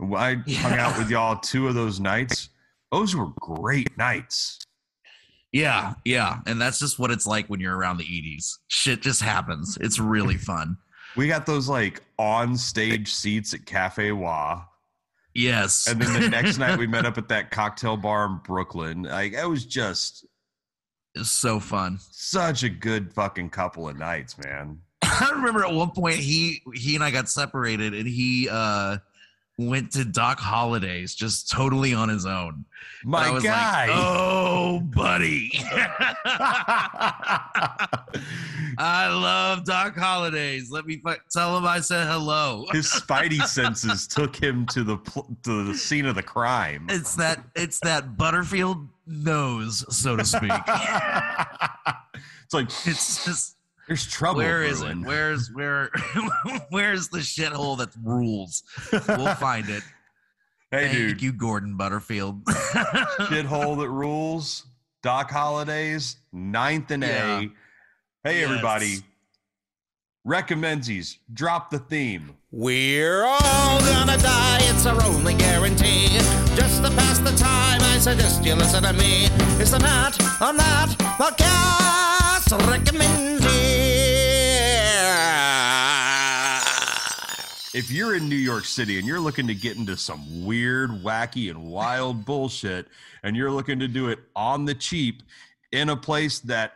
Speaker 2: I hung out with y'all two of those nights. Those were great nights.
Speaker 1: Yeah, yeah, and that's just what it's like when you're around the Edie's. Shit just happens. It's really [laughs] fun.
Speaker 2: We got those like on stage seats at Cafe Wha.
Speaker 1: Yes.
Speaker 2: And then the next night we met [laughs] up at that cocktail bar in Brooklyn. Like it was just
Speaker 1: it's so fun.
Speaker 2: such a good fucking couple of nights, man. [laughs]
Speaker 1: I remember at one point he he and I got separated and he uh went to Doc Holliday's just totally on his own.
Speaker 2: My guy.
Speaker 1: like, "Oh, buddy." [laughs] I love Doc Holliday's. Let me tell him I said hello.
Speaker 2: His spidey senses took him to the pl- to the scene of the crime.
Speaker 1: It's that it's that Butterfield nose, so to speak. [laughs]
Speaker 2: it's like
Speaker 1: It's just
Speaker 2: there's trouble.
Speaker 1: where is it? Where's where [laughs] where's the shithole that rules? We'll find it. [laughs]
Speaker 2: hey,
Speaker 1: Thank
Speaker 2: dude,
Speaker 1: you, Gordon Butterfield. [laughs]
Speaker 2: shithole that rules. Doc Holliday's, ninth and
Speaker 1: Yeah.
Speaker 2: A. Hey,
Speaker 1: Yes.
Speaker 2: everybody. Recommendsies, drop the theme.
Speaker 3: We're all gonna die, it's our only guarantee. Just to pass the time, I suggest you listen to me. It's the Matt on Matt podcast recommendee.
Speaker 2: If you're in New York City and you're looking to get into some weird, wacky, and wild [laughs] bullshit, and you're looking to do it on the cheap in a place that,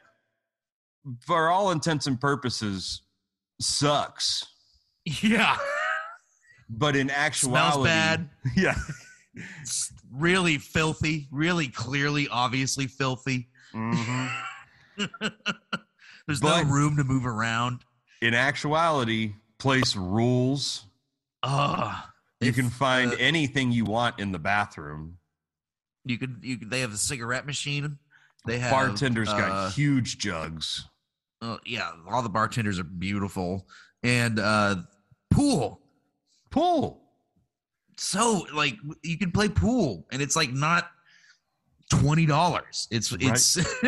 Speaker 2: for all intents and purposes, sucks,
Speaker 1: yeah.
Speaker 2: but in actuality,
Speaker 1: Smells bad. [laughs]
Speaker 2: Yeah.
Speaker 1: It's really filthy. Really clearly, obviously filthy.
Speaker 2: Mm-hmm. [laughs]
Speaker 1: There's
Speaker 2: But-
Speaker 1: no room to move around.
Speaker 2: In actuality, place rules.
Speaker 1: Ugh.
Speaker 2: You can find
Speaker 1: uh,
Speaker 2: anything you want in the bathroom.
Speaker 1: You could. You could. They have a cigarette machine. They have
Speaker 2: Bartenders
Speaker 1: uh,
Speaker 2: got huge jugs.
Speaker 1: uh, yeah, all the bartenders are beautiful, and uh pool.
Speaker 2: Pool.
Speaker 1: So like you can play pool, and it's like not twenty dollars. It's it's [laughs]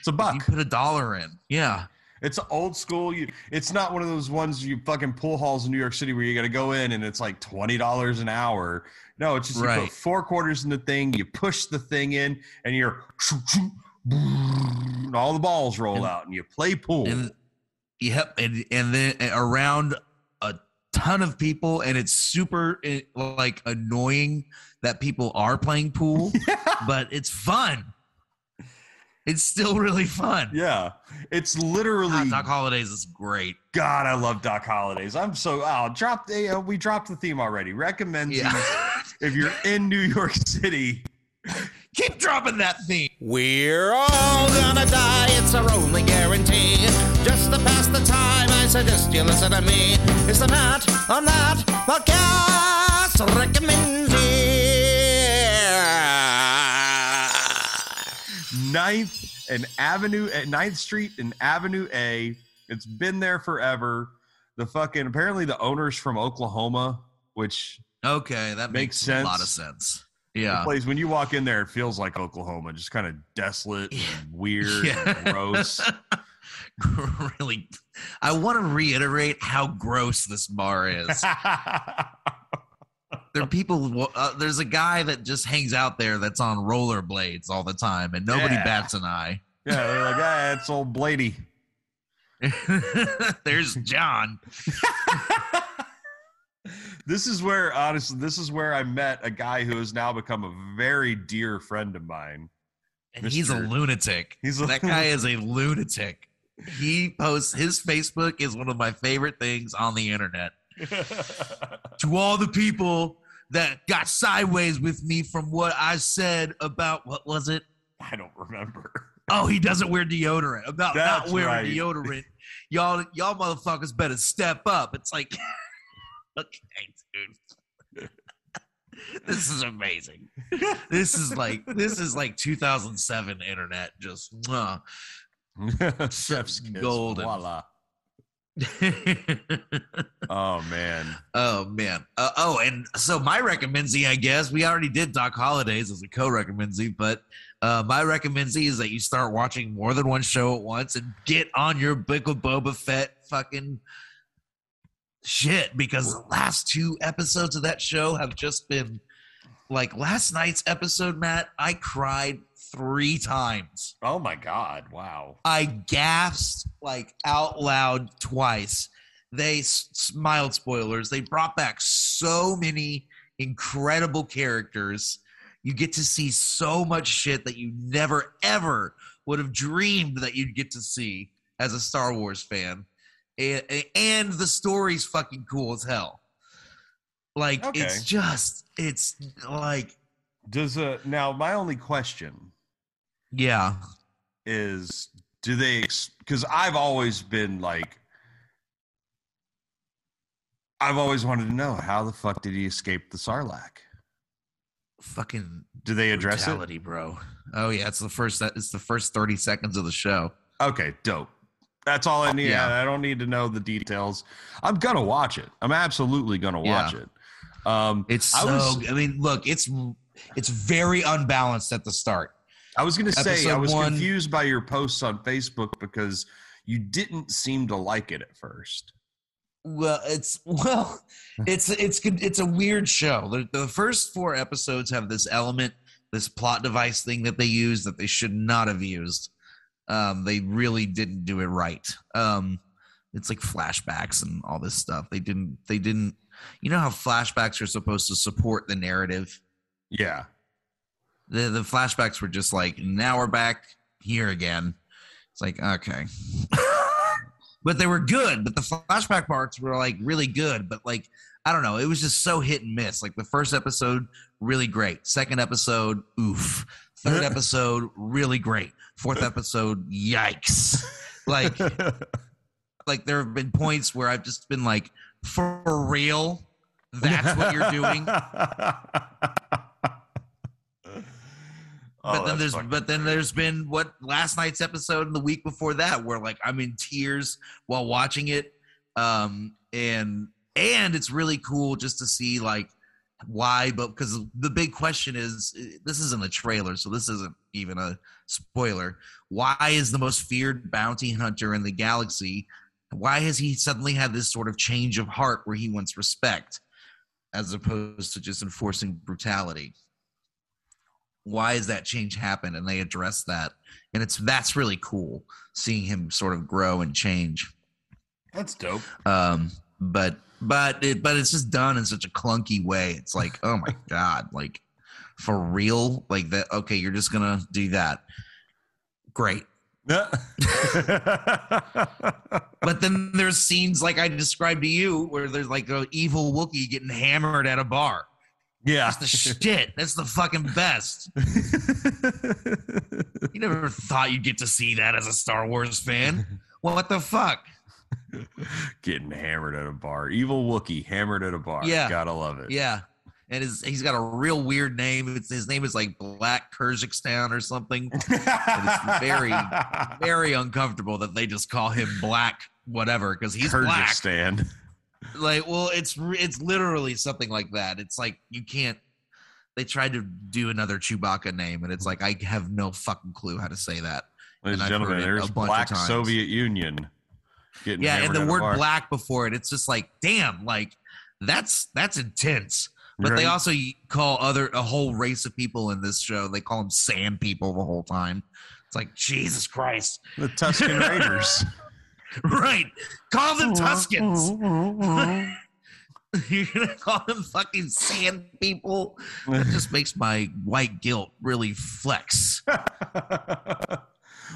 Speaker 2: It's a buck.
Speaker 1: you put a dollar in. Yeah.
Speaker 2: It's old school. You, it's not one of those ones you fucking pool halls in New York City where you got to go in and it's like twenty dollars an hour. No, it's just you put four quarters in the thing, you push the thing in, and you're and all the balls roll
Speaker 1: And-
Speaker 2: out, and you play pool.
Speaker 1: and yep and and then around a ton of people and it's super eh, like annoying that people are playing pool [laughs] but it's fun it's still really fun
Speaker 2: yeah, it's literally
Speaker 1: Hot Dog Holidays is great.
Speaker 2: God. I love Doc Holliday's. I'm so. Oh, drop the. Uh, we dropped the theme already. Recommend
Speaker 1: Yeah.
Speaker 2: if you're [laughs] in New York City.
Speaker 1: Keep dropping that theme.
Speaker 3: We're all gonna die, it's our only guarantee. Just to pass the time, I suggest you listen to me. It's the Matt on Matt podcast recommendee.
Speaker 2: Ninth and Avenue at Ninth Street and Avenue A. It's been there forever. The fucking apparently the owners from Oklahoma, which
Speaker 1: Okay, that
Speaker 2: Makes
Speaker 1: makes, a lot of
Speaker 2: sense.
Speaker 1: sense.
Speaker 2: the
Speaker 1: Yeah.
Speaker 2: place when you walk in there, it feels like Oklahoma, just kind of desolate and weird
Speaker 1: Yeah.
Speaker 2: and gross. [laughs]
Speaker 1: really I want to reiterate how gross this bar is. [laughs] there are people uh, there's a guy that just hangs out there that's on rollerblades all the time and nobody
Speaker 2: Yeah.
Speaker 1: bats an eye.
Speaker 2: yeah, they're like, ah, it's old Blady. [laughs]
Speaker 1: there's John. [laughs]
Speaker 2: This is where honestly, this is where I met a guy who has now become a very dear friend of mine.
Speaker 1: And he's a lunatic.
Speaker 2: He's a-
Speaker 1: that guy is a [laughs] lunatic. He posts his Facebook is one of my favorite things on the internet. [laughs] to all the people that got sideways with me from what I said about what was it?
Speaker 2: I don't remember. [laughs]
Speaker 1: Oh, he doesn't wear deodorant. About
Speaker 2: That's
Speaker 1: not wearing
Speaker 2: right.
Speaker 1: deodorant. [laughs] Y'all, y'all motherfuckers better step up. It's like, okay, dude. this is amazing. This is like this is like 2007 internet. Just mwah.
Speaker 2: Chef's kiss.
Speaker 1: Golden.
Speaker 2: Voila. [laughs] Oh man.
Speaker 1: oh man. Uh, oh, and so my recommendee, I guess we already did Doc Holliday's as a co-recommendee, but uh, my recommendee is that you start watching more than one show at once and get on your Book of Boba Fett fucking shit because the last two episodes of that show have just been like last night's episode, Matt. I cried three times.
Speaker 2: Oh my god. Wow.
Speaker 1: I gasped like out loud twice. They s- mild spoilers. They brought back so many incredible characters. You get to see so much shit that you never ever would have dreamed that you'd get to see as a Star Wars fan. And, and the story's fucking cool as hell. Like
Speaker 2: Okay.
Speaker 1: it's just it's like
Speaker 2: Does uh now my only question
Speaker 1: yeah.
Speaker 2: is do they because I've always been like I've always wanted to know how the fuck did he escape the Sarlacc?
Speaker 1: Fucking
Speaker 2: Do they address
Speaker 1: brutality, bro. Oh yeah, it's the first That it's the first 30 seconds of the show.
Speaker 2: Okay, dope. That's all I need.
Speaker 1: Yeah.
Speaker 2: I don't need to know the details. I'm gonna watch it. I'm absolutely gonna watch
Speaker 1: Yeah.
Speaker 2: it. Um,
Speaker 1: It's
Speaker 2: I was-
Speaker 1: I mean, look, it's it's very unbalanced at the start.
Speaker 2: I was gonna say I was
Speaker 1: one-
Speaker 2: confused by your posts on Facebook because you didn't seem to like it at first.
Speaker 1: Well, it's [laughs] well, it's it's good- it's a weird show. The, the first four episodes have this element, this plot device thing that they use that they should not have used. Um, they really didn't do it right. Um, it's like flashbacks and all this stuff. They didn't. They didn't. You know how flashbacks are supposed to support the narrative.
Speaker 2: Yeah.
Speaker 1: The the flashbacks were just like now we're back here again. It's like okay. [laughs] But they were good but the flashback parts were like really good but like i don't know. It was just so hit and miss. Like the first episode really great. Second episode oof. Third [laughs] episode really great. Fourth episode yikes. Like [laughs] like there have been points where i've just been like for real? That's what you're doing
Speaker 2: Oh,
Speaker 1: but then there's but then there's been what last night's episode and the week before that where like I'm in tears while watching it. Um and and it's really cool just to see like why but because the big question is this isn't a trailer so this isn't even a spoiler. Why is the most feared bounty hunter in the galaxy why has he suddenly had this sort of change of heart where he wants respect as opposed to just enforcing brutality why has that change happened? And they address that. And it's that's really cool seeing him sort of grow and change.
Speaker 2: That's dope.
Speaker 1: um but but it but it's just done in such a clunky way. It's like oh my [laughs] god like for real? Like that okay you're just gonna do that. Great. [laughs] But then there's scenes like i described to you where there's like an evil wookiee getting hammered at a bar
Speaker 2: yeah.
Speaker 1: that's the shit that's the fucking best [laughs] you never thought you'd get to see that as a star wars fan what the fuck
Speaker 2: Getting hammered at a bar. Evil Wookiee hammered at a bar.
Speaker 1: Yeah.
Speaker 2: Gotta love it.
Speaker 1: Yeah. And his, he's got a real weird name. It's, his name is like Black Krrsantan or something. [laughs] it's very- Very uncomfortable that they just call him Black whatever because he's black. Like, well, it's it's literally something like that. It's like you can't. They tried to do another Chewbacca name, and it's like I have no fucking clue how to say that.
Speaker 2: Ladies
Speaker 1: And
Speaker 2: and
Speaker 1: I've heard
Speaker 2: gentlemen, there's
Speaker 1: a bunch of
Speaker 2: Black. Soviet Union. Getting
Speaker 1: Yeah, and the word black before it, it's just like, damn, like that's that's intense. But they also call other a whole race of people in this show. They call them sand people the whole time. It's like Jesus Christ,
Speaker 2: the Tusken [laughs] Raiders. [laughs]
Speaker 1: right? Call them Tuskens. [laughs] You're gonna call them fucking sand people? That [laughs] just makes my white guilt really flex.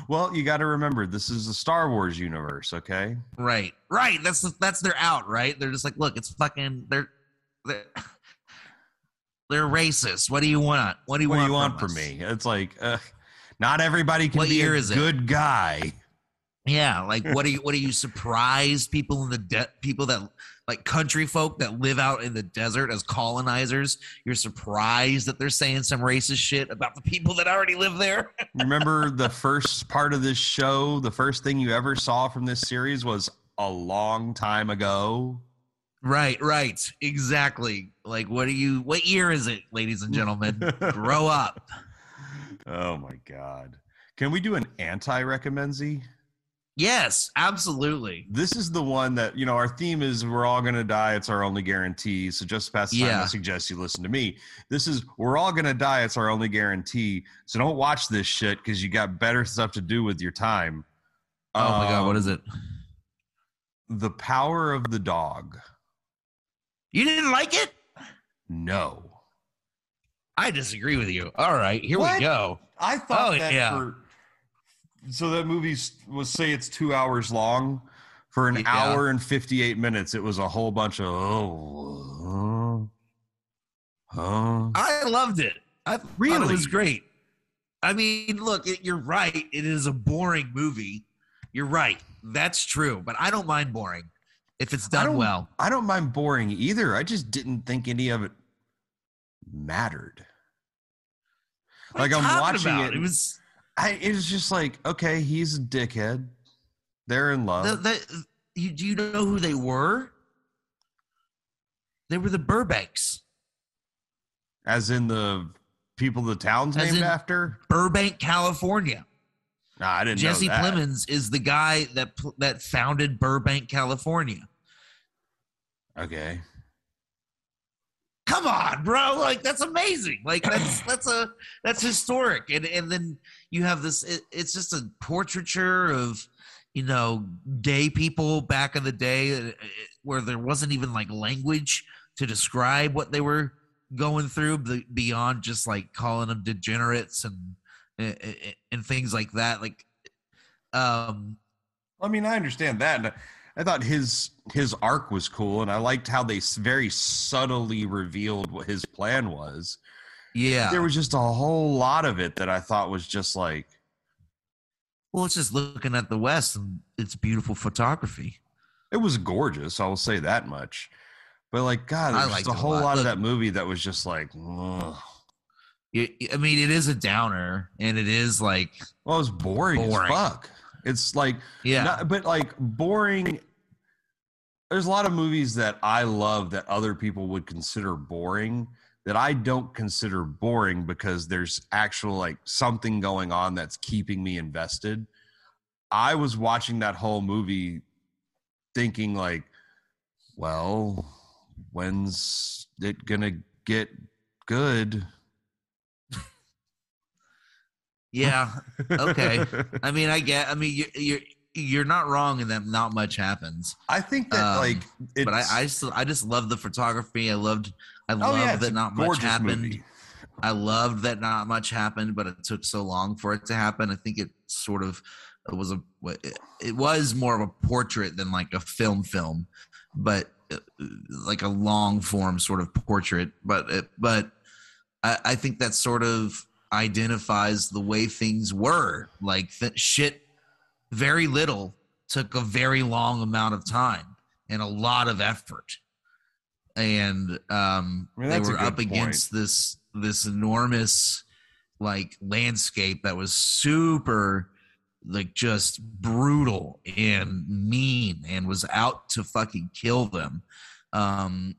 Speaker 2: well, you got to remember, this is the Star Wars universe, okay?
Speaker 1: Right, right. That's that's their out. Right? They're just like, look, it's fucking. They're they're, they're racist. What do you want? What do you
Speaker 2: What do
Speaker 1: want?
Speaker 2: you want
Speaker 1: from
Speaker 2: from me? It's like, uh, not everybody can
Speaker 1: What
Speaker 2: be a
Speaker 1: is it?
Speaker 2: good guy.
Speaker 1: Yeah, like [laughs] what are you? What are you surprised? People in the de- people that like country folk that live out in the desert as colonizers. You're surprised that they're saying some racist shit about the people that already live there. [laughs]
Speaker 2: Remember the first part of this show? The first thing you ever saw from this series was a long time ago.
Speaker 1: Right, right. Exactly. Like what are you what year is it, ladies and gentlemen? Grow up. [laughs]
Speaker 2: Oh my god. Can we do an anti recommendsy?
Speaker 1: Yes, absolutely.
Speaker 2: This is the one that, you know, our theme is we're all going to die. It's our only guarantee. So just past the time,
Speaker 1: Yeah.
Speaker 2: I suggest you listen to me. This is we're all going to die. It's our only guarantee. So don't watch this shit because you got better stuff to do with your time.
Speaker 1: Oh my god, what is it?
Speaker 2: Um, the Power of the Dog.
Speaker 1: You didn't like it?
Speaker 2: No.
Speaker 1: I disagree with you. All right, here
Speaker 2: What?
Speaker 1: we go.
Speaker 2: I thought
Speaker 1: Oh,
Speaker 2: that
Speaker 1: yeah.
Speaker 2: for so that movie was say it's two hours long. For an
Speaker 1: Yeah.
Speaker 2: hour and fifty eight minutes, it was a whole bunch of oh, uh, huh.
Speaker 1: I loved it. I thought it
Speaker 2: Really?
Speaker 1: was great. I mean, look, it, you're right. It is a boring movie. You're right. That's true. But I don't mind boring if it's done
Speaker 2: don't-
Speaker 1: well.
Speaker 2: I don't mind boring either. I just didn't think any of it mattered.
Speaker 1: What
Speaker 2: Like I'm watching
Speaker 1: about?
Speaker 2: it.
Speaker 1: It was
Speaker 2: I it was just like okay, he's a dickhead. They're in love.
Speaker 1: the, the, you, do you know who they were? They were the Burbanks,
Speaker 2: as in the people the town's
Speaker 1: As
Speaker 2: named after.
Speaker 1: Burbank, California.
Speaker 2: Nah, I didn't
Speaker 1: Jesse
Speaker 2: know that.
Speaker 1: Plemons is the guy that that founded Burbank, California.
Speaker 2: Okay.
Speaker 1: Come on, bro! Like that's amazing. Like that's [clears throat] that's a that's historic. And and then you have this. It, it's just a portraiture of you know gay people back in the day, uh, uh, where there wasn't even like language to describe what they were going through beyond just like calling them degenerates and and, and things like that. Like, um,
Speaker 2: I mean, I understand that. I thought his his arc was cool, and I liked how they very subtly revealed what his plan was.
Speaker 1: Yeah.
Speaker 2: There was just a whole lot of it that I thought was just like,
Speaker 1: Well, it's just looking at the West and it's beautiful photography.
Speaker 2: it was gorgeous. I will say that much. But like, God, there's just a
Speaker 1: it a
Speaker 2: whole
Speaker 1: lot.
Speaker 2: lot, of
Speaker 1: Look-
Speaker 2: that movie that was just like, ugh.
Speaker 1: I mean, it is a downer, and it is like,
Speaker 2: well, it's boring,
Speaker 1: Boring.
Speaker 2: as fuck. It's like,
Speaker 1: yeah,
Speaker 2: Not- but like boring. There's a lot of movies that I love that other people would consider boring that I don't consider boring because there's actual like something going on that's keeping me invested. I was watching that whole movie thinking like, well, when's it gonna get good?
Speaker 1: yeah. Okay. I mean, I get. I mean, you, you're you're not wrong in that. Not much happens,
Speaker 2: I think that
Speaker 1: Um,
Speaker 2: like it's,
Speaker 1: but I I still I just love the photography. I loved. I
Speaker 2: oh
Speaker 1: loved
Speaker 2: yeah,
Speaker 1: that not much happened.
Speaker 2: movie.
Speaker 1: I loved that not much happened, but it took so long for it to happen. I think it sort of it was a it was more of a portrait than like a film film, but uh, like a long form sort of portrait. But it, but I, I think that sort of identifies the way things were. Like that shit, very little took a very long amount of time and a lot of effort and um
Speaker 2: I mean,
Speaker 1: they were up against this this enormous like landscape that was super like just brutal and mean and was out to fucking kill them. Um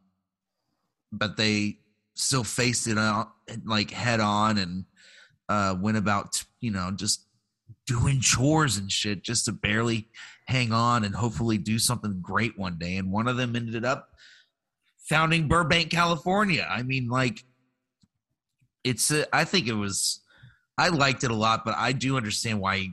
Speaker 1: but they still faced it out like head on and uh went about you know just doing chores and shit just to barely hang on and hopefully do something great one day. And one of them ended up founding Burbank, California. I mean, like, it's. A, I think it was. I liked it a lot, but I do understand why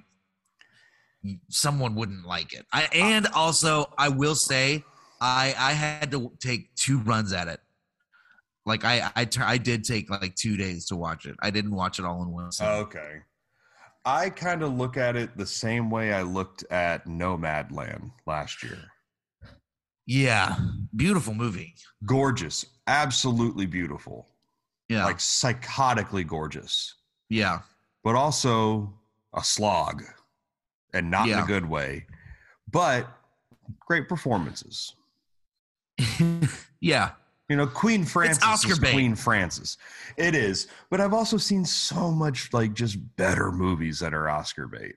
Speaker 1: someone wouldn't like it. I and also I will say I I had to take two runs at it. Like I I I did take like two days to watch it. I didn't watch it all in one. sitting.
Speaker 2: Okay. I kind of look at it the same way I looked at Nomadland last year.
Speaker 1: Yeah, beautiful movie.
Speaker 2: Gorgeous, absolutely beautiful,
Speaker 1: Yeah,
Speaker 2: like psychotically gorgeous,
Speaker 1: yeah,
Speaker 2: but also a slog and not in a good way. But great performances. [laughs]
Speaker 1: yeah.
Speaker 2: You know, Queen Frances
Speaker 1: Oscar
Speaker 2: is
Speaker 1: bait.
Speaker 2: Queen Frances. It is. But I've also seen so much like just better movies that are Oscar bait.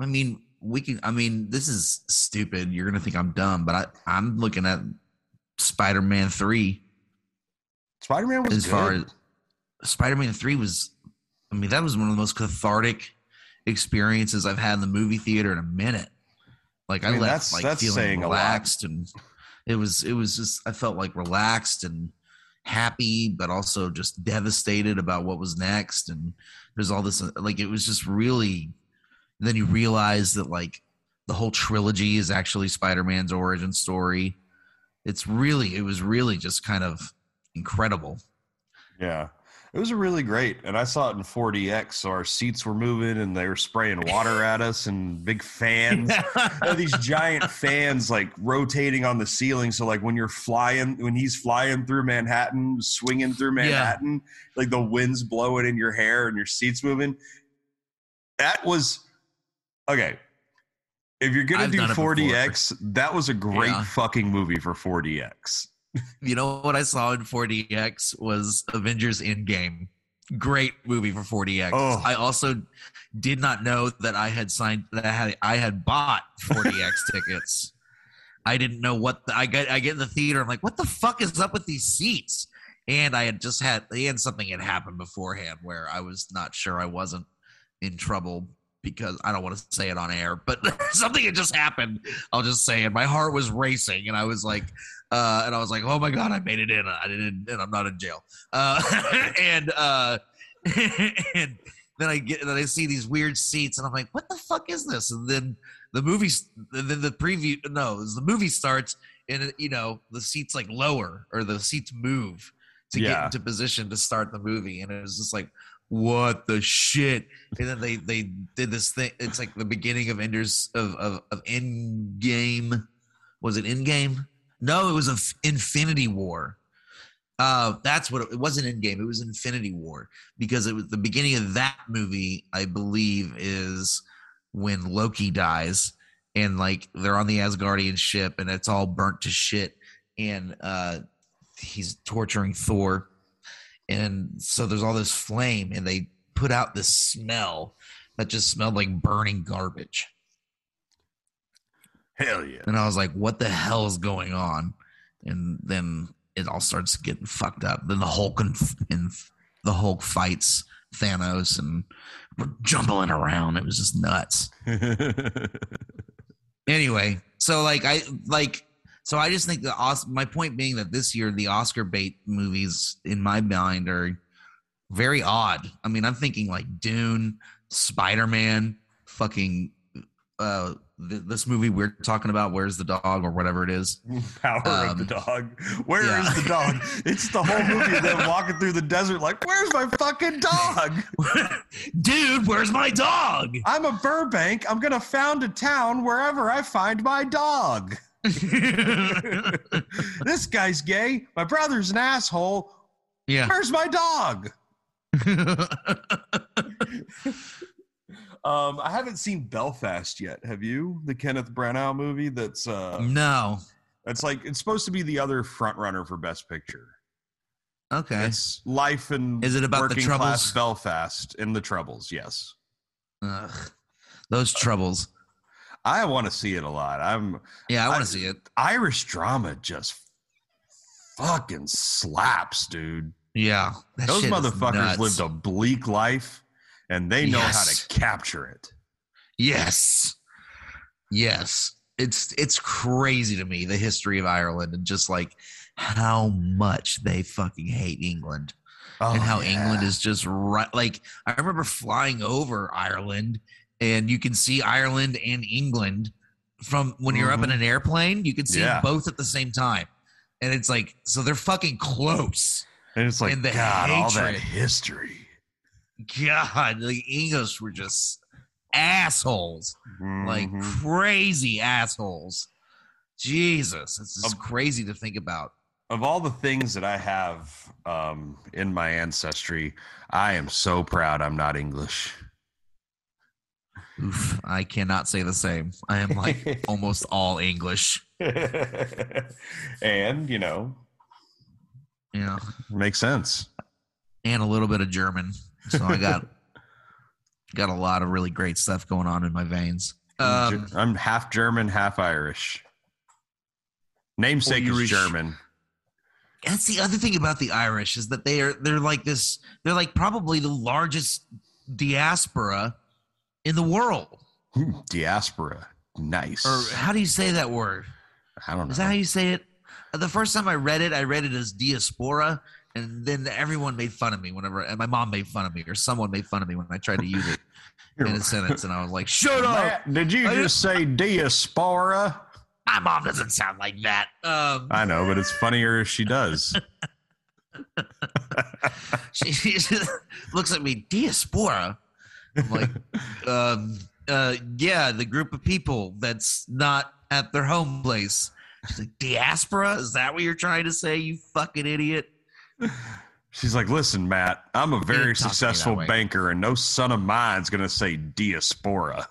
Speaker 1: I mean, we can. I mean, this is stupid. You're gonna think I'm dumb, but I I'm looking at Spider-Man three
Speaker 2: Spider-Man was
Speaker 1: as far as Spider-Man three was. I mean, that was one of the most cathartic experiences I've had in the movie theater in a minute. Like I,
Speaker 2: I mean,
Speaker 1: left
Speaker 2: that's-
Speaker 1: like
Speaker 2: that's
Speaker 1: feeling relaxed and it was it was just I felt like relaxed and happy, but also just devastated about what was next. And there's all this like it was just really. Then you realize that like the whole trilogy is actually Spider-Man's origin story. It's really it was really just kind of incredible.
Speaker 2: Yeah. It was really great. And I saw it in 4DX. So our seats were moving and they were spraying water [laughs] at us and big fans. [laughs] These giant fans like rotating on the ceiling. So like when you're flying, when he's flying through Manhattan, swinging through
Speaker 1: Yeah.
Speaker 2: Manhattan, like the wind's blowing in your hair and your seats moving. That was okay. If you're gonna
Speaker 1: I've
Speaker 2: do
Speaker 1: done it
Speaker 2: 4DX, that was a great
Speaker 1: Yeah.
Speaker 2: fucking movie for 4DX. [laughs]
Speaker 1: You know what I saw in 4DX was Avengers Endgame. Great movie for 4DX.
Speaker 2: Oh.
Speaker 1: I also did not know that I had signed that I had I had bought 4DX [laughs] tickets. I didn't know what the, I get. I get in the theater. I'm like, what the fuck is up with these seats? And I had just had and something had happened beforehand where I was not sure I wasn't in trouble because I don't want to say it on air, but [laughs] something had just happened. I'll just say it. My heart was racing, and I was like, uh, and I was like, oh my god, I made it in. I didn't, and I'm not in jail. Uh, [laughs] and uh, [laughs] and then I get, then I see these weird seats, and I'm like, what the fuck is this? And then the movie, then the preview, no, the movie starts, and you know the seats like lower or the seats move to get into position to start the movie, and it was just like. What the shit? And then they they did this thing. It's like the beginning of Enders of of, of End Game. Was it End Game? No, it was a f- Infinity War. Uh, that's what it, it wasn't in game. It was Infinity War because it was the beginning of that movie. I believe is when Loki dies and like they're on the Asgardian ship and it's all burnt to shit and uh, he's torturing Thor and so there's all this flame and they put out this smell that just smelled like burning garbage
Speaker 2: Hell yeah.
Speaker 1: and I was like, "What the hell is going on?" And then it all starts getting fucked up. Then the Hulk and, and the Hulk fights Thanos, and we're jumbling around. It was just nuts. [laughs] Anyway, so like I like so I just think the Os- my point being that this year the Oscar bait movies in my mind are very odd. I mean, I'm thinking like Dune, Spider Man, fucking uh th- this movie we're talking about. Where's the dog or whatever it is. [laughs]
Speaker 2: Power of the
Speaker 1: Um,
Speaker 2: dog. Where is
Speaker 1: yeah.
Speaker 2: the dog? [laughs] It's the whole movie of them walking through the desert like, where's my fucking dog? [laughs]
Speaker 1: Dude, where's my dog?
Speaker 2: I'm a Burbank. I'm gonna found a town wherever I find my dog. [laughs] This guy's gay. My brother's an asshole.
Speaker 1: yeah.
Speaker 2: Where's my dog? [laughs] Um, I haven't seen Belfast yet. Have you? The Kenneth Branagh movie that's uh
Speaker 1: no.
Speaker 2: that's like it's supposed to be the other front runner for Best Picture.
Speaker 1: Okay.
Speaker 2: It's life and
Speaker 1: Is it about the
Speaker 2: working
Speaker 1: Troubles?
Speaker 2: class Belfast in the Troubles. Yes,
Speaker 1: Ugh. Those troubles.
Speaker 2: I want to see it a lot. I'm
Speaker 1: Yeah, I want to see it.
Speaker 2: Irish drama just fucking slaps, dude.
Speaker 1: Yeah.
Speaker 2: Those motherfuckers lived a bleak life, and they know how to capture it.
Speaker 1: Yes. Yes. It's it's crazy to me the history of Ireland and just like how much they fucking hate England
Speaker 2: Oh,
Speaker 1: and how
Speaker 2: yeah.
Speaker 1: England is just right like I remember flying over Ireland and you can see Ireland and England from when you're up in an airplane you can see
Speaker 2: Mm-hmm. Yeah.
Speaker 1: both at the same time and it's like so they're fucking close
Speaker 2: and it's like
Speaker 1: and the
Speaker 2: God, all that history.
Speaker 1: god the English were just assholes like
Speaker 2: Mhm.
Speaker 1: crazy assholes. Jesus, it's just crazy to think about.
Speaker 2: of all the things that I have um, in my ancestry, I am so proud I'm not English.
Speaker 1: Oof, I cannot say the same. I am like [laughs] almost all English.
Speaker 2: and you know,
Speaker 1: You know,
Speaker 2: makes sense.
Speaker 1: and a little bit of German. So I got [laughs] got a lot of really great stuff going on in my veins.
Speaker 2: I'm,
Speaker 1: Um,
Speaker 2: I'm half German, half Irish. Namesake is German.
Speaker 1: that's the other thing about the Irish is that they are they're like this. They're like probably the largest diaspora in the world.
Speaker 2: Hmm, Diaspora. Nice.
Speaker 1: Or how do you say that word?
Speaker 2: I don't know.
Speaker 1: Is that how you say it? Uh, The first time I read it, I read it as diaspora, and then everyone made fun of me whenever, and my mom made fun of me, or someone made fun of me when I tried to use it [laughs] in a sentence, and I was like, "Shut up!"
Speaker 2: Did you
Speaker 1: I
Speaker 2: just say diaspora?
Speaker 1: My mom doesn't sound like that. Um,
Speaker 2: I know, but it's funnier if she does. [laughs]
Speaker 1: she, she just looks at me, diaspora. I'm like, [laughs] um, uh, yeah, the group of people that's not at their home place. She's like, diaspora? Is that what you're trying to say, you fucking idiot? [laughs]
Speaker 2: She's like, listen, Matt, I'm a very
Speaker 1: talk to me that
Speaker 2: successful banker, and no son of mine's going to say diaspora.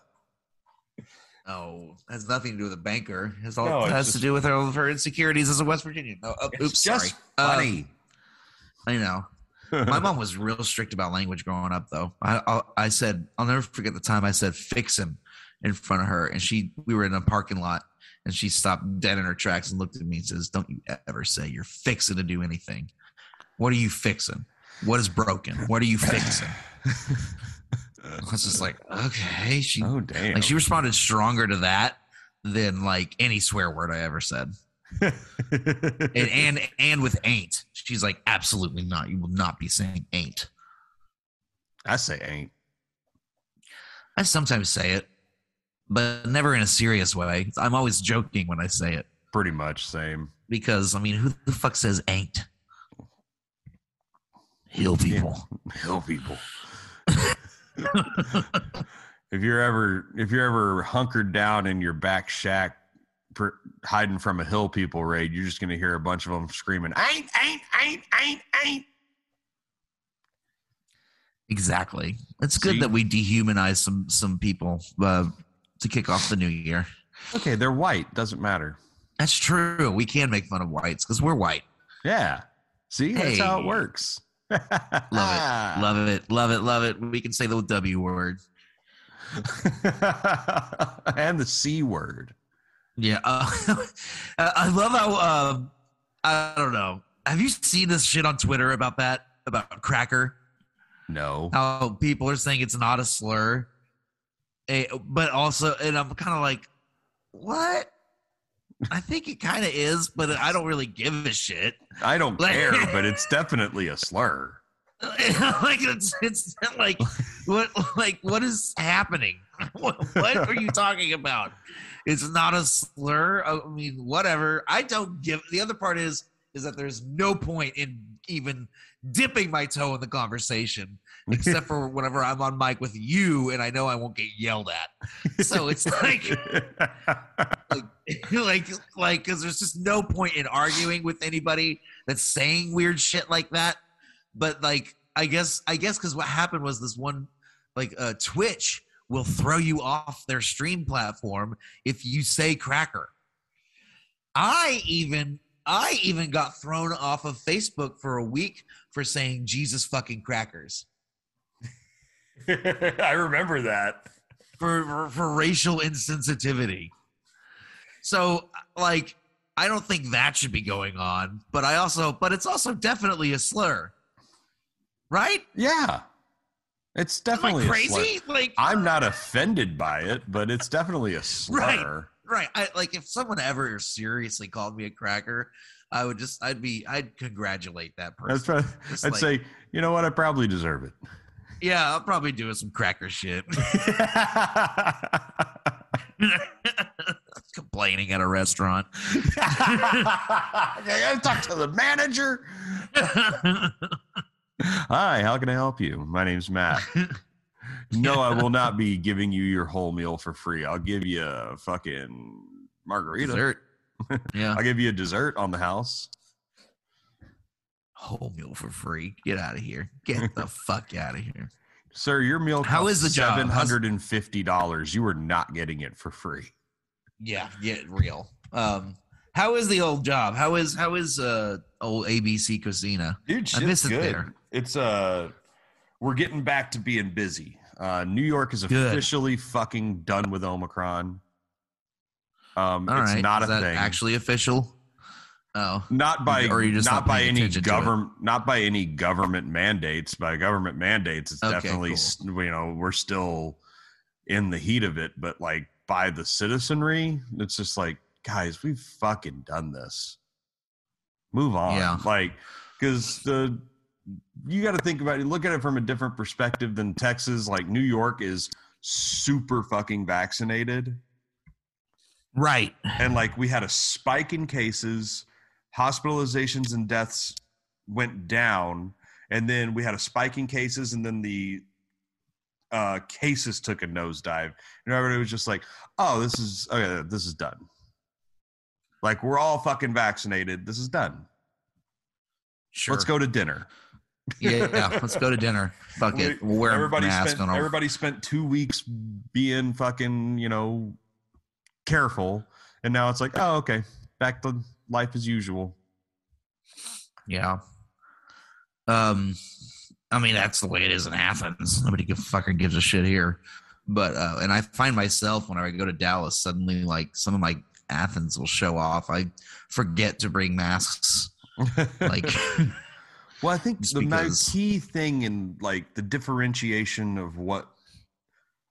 Speaker 1: Oh, has nothing to do with a banker. It has all
Speaker 2: No,
Speaker 1: it
Speaker 2: it's
Speaker 1: has to do with all of her insecurities as a West Virginian. Oh, oops, sorry. Um, I know. My [laughs] mom was real strict about language growing up, though. I, I I said I'll never forget the time I said "fix him" in front of her, and she we were in a parking lot, and she stopped dead in her tracks and looked at me and says, "Don't you ever say you're fixing to do anything. What are you fixing? What is broken? What are you fixing?" [laughs] I was just like, okay. She
Speaker 2: oh, damn.
Speaker 1: like she responded stronger to that than like any swear word I ever said. And and, and with ain't. She's like, absolutely not. You will not be saying ain't.
Speaker 2: I say ain't.
Speaker 1: I sometimes say it, but never in a serious way. I'm always joking when I say it
Speaker 2: Pretty much same.
Speaker 1: because I mean, who the fuck says ain't? Hill people.
Speaker 2: Hill people. [laughs] if you're ever if you're ever hunkered down in your back shack per, hiding from a hill people raid, you're just gonna hear a bunch of them screaming, "Ain't, ain't, ain't, ain't, ain't."
Speaker 1: Exactly. It's good
Speaker 2: See?
Speaker 1: that we dehumanize some some people uh, to kick off the new year.
Speaker 2: Okay, they're white. Doesn't matter.
Speaker 1: That's true. We can make fun of whites because we're white.
Speaker 2: Yeah. See, that's how it works.
Speaker 1: Love it. [laughs] Love it. Love it. Love it. We can say the W word. [laughs]
Speaker 2: and the c word.
Speaker 1: Yeah. [laughs] Uh, I love how, um, I don't know. Have you seen this shit on Twitter about that? About cracker?
Speaker 2: No.
Speaker 1: How people are saying it's not a slur. Eh, but also, and I'm kind of like, what? I think it kind of is, but I don't really give a shit.
Speaker 2: I don't
Speaker 1: Like-
Speaker 2: care, [laughs] but it's definitely a slur. [laughs]
Speaker 1: like it's it's like what like what is happening? What, what are you talking about? It's not a slur. I mean, whatever. I don't give. The other part is is that there's no point in even dipping my toe in the conversation, [laughs] except for whenever I'm on mic with you and I know I won't get yelled at. So it's [laughs] like like [laughs] like like because there's just no point in arguing with anybody that's saying weird shit like that but like i guess i guess because what happened was this one like uh twitch will throw you off their stream platform if you say cracker i even i even got thrown off of facebook for a week for saying jesus fucking crackers [laughs]
Speaker 2: I remember that.
Speaker 1: for for, for racial insensitivity. So like I don't think that should be going on, but I also but it's also definitely a slur. Right?
Speaker 2: Yeah. It's
Speaker 1: Am I
Speaker 2: definitely
Speaker 1: crazy? Like
Speaker 2: I'm uh, not offended by it, but it's definitely a [laughs] slur.
Speaker 1: right. I like if someone ever seriously called me a cracker, I would just I'd be I'd congratulate that person.
Speaker 2: Right. I'd
Speaker 1: like-
Speaker 2: say, you know what? I probably deserve it.
Speaker 1: yeah, I'll probably do some cracker shit. [laughs] [laughs] Complaining at a restaurant.
Speaker 2: I gotta talk to the manager. Hi, how can I help you? My name's Matt. [laughs] No, I will not be giving you your whole meal for free. I'll give you a fucking margarita.
Speaker 1: Dessert. Yeah. [laughs]
Speaker 2: I'll give you a dessert on the house.
Speaker 1: whole meal for free. Get out of here. Get the [laughs] fuck out of here.
Speaker 2: Sir, your meal
Speaker 1: How is the job?
Speaker 2: seven hundred and fifty dollars. You are not getting it for free.
Speaker 1: Yeah, get real. Um, how is the old job? How is how is uh old ABC Cocina?
Speaker 2: Dude,
Speaker 1: I miss it there.
Speaker 2: It's uh we're getting back to being busy. Uh, New York is
Speaker 1: Good.
Speaker 2: officially fucking done with Omicron. Um,
Speaker 1: All
Speaker 2: it's
Speaker 1: right.
Speaker 2: not
Speaker 1: Is
Speaker 2: a
Speaker 1: that
Speaker 2: thing.
Speaker 1: actually official? Oh,
Speaker 2: not by
Speaker 1: Or you're just
Speaker 2: not,
Speaker 1: not
Speaker 2: by any government not by any government mandates by government mandates it's
Speaker 1: Okay,
Speaker 2: definitely
Speaker 1: cool.
Speaker 2: you know we're still in the heat of it but like by the citizenry it's just like guys we've fucking done this move on.
Speaker 1: Yeah.
Speaker 2: like because the you got to think about it look at it from a different perspective than texas. Like new york is super fucking vaccinated.
Speaker 1: Right.
Speaker 2: and like we had a spike in cases hospitalizations and deaths went down and then we had a spike in cases and then the uh cases took a nosedive. And everybody was just like oh this is okay this is done like we're all fucking vaccinated this is done
Speaker 1: Sure.
Speaker 2: let's go to dinner
Speaker 1: Yeah, yeah, let's go to dinner. Fuck it. We'll wear a
Speaker 2: everybody
Speaker 1: mask
Speaker 2: spent everybody spent two weeks being fucking you know careful and now it's like oh okay back to life as usual
Speaker 1: Yeah. Um, I mean that's the way it is in Athens. Nobody give, fucking gives a shit here. But uh, and I find myself whenever I go to Dallas, suddenly like some of my Athens will show off. I forget to bring masks. Like, [laughs]
Speaker 2: well i think the
Speaker 1: because-
Speaker 2: key thing in like the differentiation of what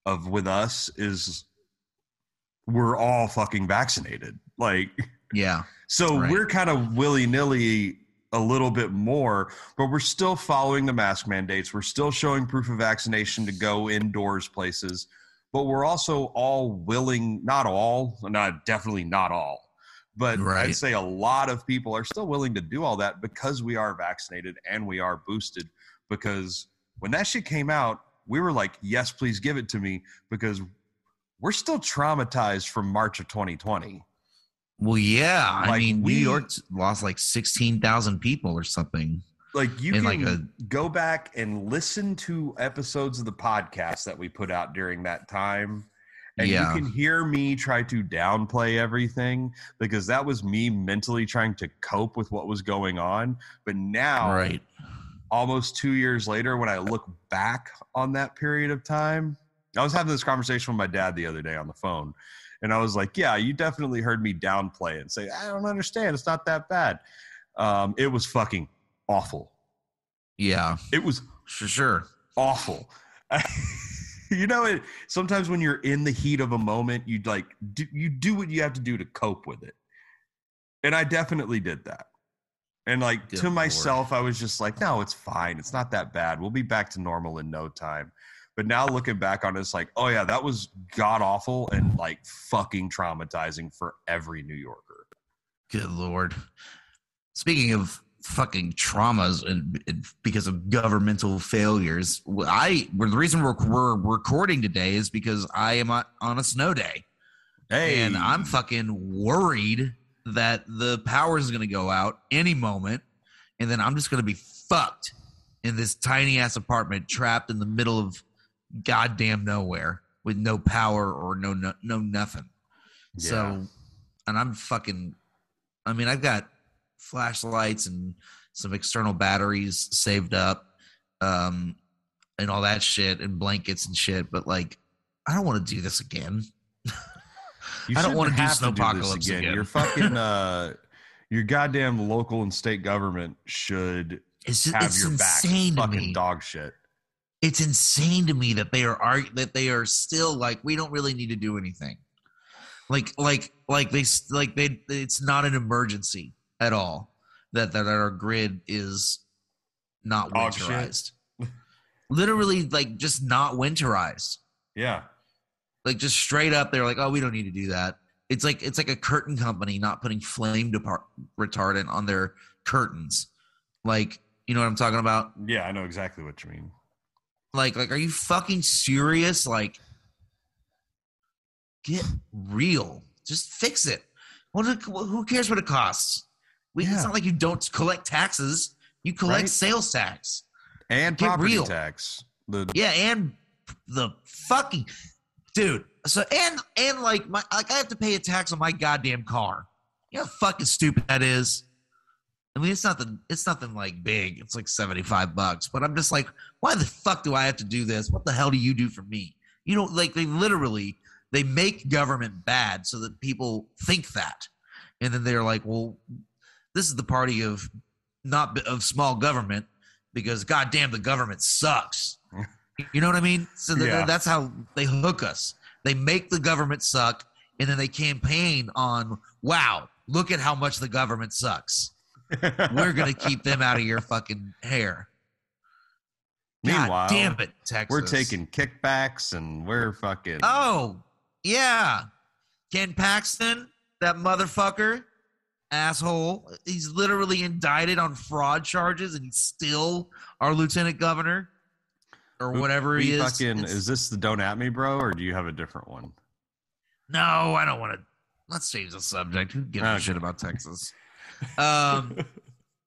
Speaker 2: of with us is we're all fucking vaccinated like
Speaker 1: yeah,
Speaker 2: So
Speaker 1: Right.
Speaker 2: we're kind of willy nilly a little bit more, but we're still following the mask mandates. We're still showing proof of vaccination to go indoors places, but we're also all willing, not all, not definitely not all, but
Speaker 1: Right.
Speaker 2: I'd say a lot of people are still willing to do all that because we are vaccinated and we are boosted. Because when that shit came out, we were like, yes, please give it to me because we're still traumatized from March of 2020.
Speaker 1: Well, yeah. I mean,
Speaker 2: we-
Speaker 1: New York lost like sixteen thousand people or something.
Speaker 2: Like you can
Speaker 1: like, a-
Speaker 2: go back and listen to episodes of the podcast that we put out during that time and
Speaker 1: Yeah.
Speaker 2: you can hear me try to downplay everything because that was me mentally trying to cope with what was going on but now
Speaker 1: Right.
Speaker 2: almost two years later when i look back on that period of time i was having this conversation with my dad the other day on the phone and i was like yeah you definitely heard me downplay it and say i don't understand it's not that bad um, it was fucking awful
Speaker 1: Yeah.
Speaker 2: it was
Speaker 1: For sure.
Speaker 2: awful. [laughs] you know it sometimes when you're in the heat of a moment, you like do, you do what you have to do to cope with it. And I definitely did that. And like
Speaker 1: Good
Speaker 2: to
Speaker 1: Lord.
Speaker 2: myself, I was just like, no, it's fine. It's not that bad. We'll be back to normal in no time. But now looking back on it, it's like, oh yeah, that was god awful and like fucking traumatizing for every New Yorker.
Speaker 1: Good lord. Speaking of fucking traumas and, and because of governmental failures, I well, the reason we're, we're recording today is because I am on a snow day
Speaker 2: Hey,
Speaker 1: and I'm fucking worried that the power is going to go out any moment, and then I'm just going to be fucked in this tiny ass apartment, trapped in the middle of goddamn nowhere with no power or no no, no nothing.
Speaker 2: Yeah.
Speaker 1: So, and I'm fucking. I mean, I've got flashlights and some external batteries saved up, um, and all that shit, and blankets and shit. But like, I don't want [laughs] to do this again. I don't do
Speaker 2: have to this
Speaker 1: snowpocalypse again.
Speaker 2: Your fucking [laughs] uh, your goddamn local and state government should
Speaker 1: It's just,
Speaker 2: have
Speaker 1: it's
Speaker 2: your back.
Speaker 1: insane to
Speaker 2: Fucking
Speaker 1: me.
Speaker 2: dog shit.
Speaker 1: It's insane to me that they are that they are still like we don't really need to do anything. Like like like they like they it's not an emergency at all that that our grid is not winterized. Literally like just not winterized.
Speaker 2: Yeah.
Speaker 1: Like just straight up they're like oh we don't need to do that. It's like it's like a curtain company not putting flame depart- retardant on their curtains. Like you know what I'm talking about?
Speaker 2: Yeah, I know exactly what you mean.
Speaker 1: Like, like, are you fucking serious? Like, get real. Just fix it. What? it- Who cares what it costs? We,
Speaker 2: Yeah.
Speaker 1: It's not like you don't collect taxes. You collect
Speaker 2: Right.
Speaker 1: sales tax.
Speaker 2: And
Speaker 1: Get
Speaker 2: property
Speaker 1: real.
Speaker 2: tax. The
Speaker 1: Yeah, and the fucking dude. So and and like my like I have to pay a tax on my goddamn car. You know how fucking stupid that is. I mean, it's nothing. It's nothing like big. It's like seventy five bucks. But I'm just like, why the fuck do I have to do this? What the hell do you do for me? You know, like they literally they make government bad so that people think that, and then they're like, well, this is the party of not of small government because goddamn the government sucks. [laughs] You know what I mean? So
Speaker 2: Yeah.
Speaker 1: that's how they hook us. They make the government suck, and then they campaign on, wow, look at how much the government sucks. [laughs] We're gonna keep them out of your fucking hair. God damn it, Texas.
Speaker 2: we're taking kickbacks and we're fucking.
Speaker 1: Oh, yeah. Ken Paxton, that motherfucker, asshole. He's literally indicted on fraud charges and he's still our lieutenant governor or whatever
Speaker 2: we
Speaker 1: he is.
Speaker 2: Fucking,
Speaker 1: It's-
Speaker 2: is this the don't at me, bro, or do you have a different one?
Speaker 1: No, I don't want to. Let's change the subject. Who gives a shit about Texas? Um,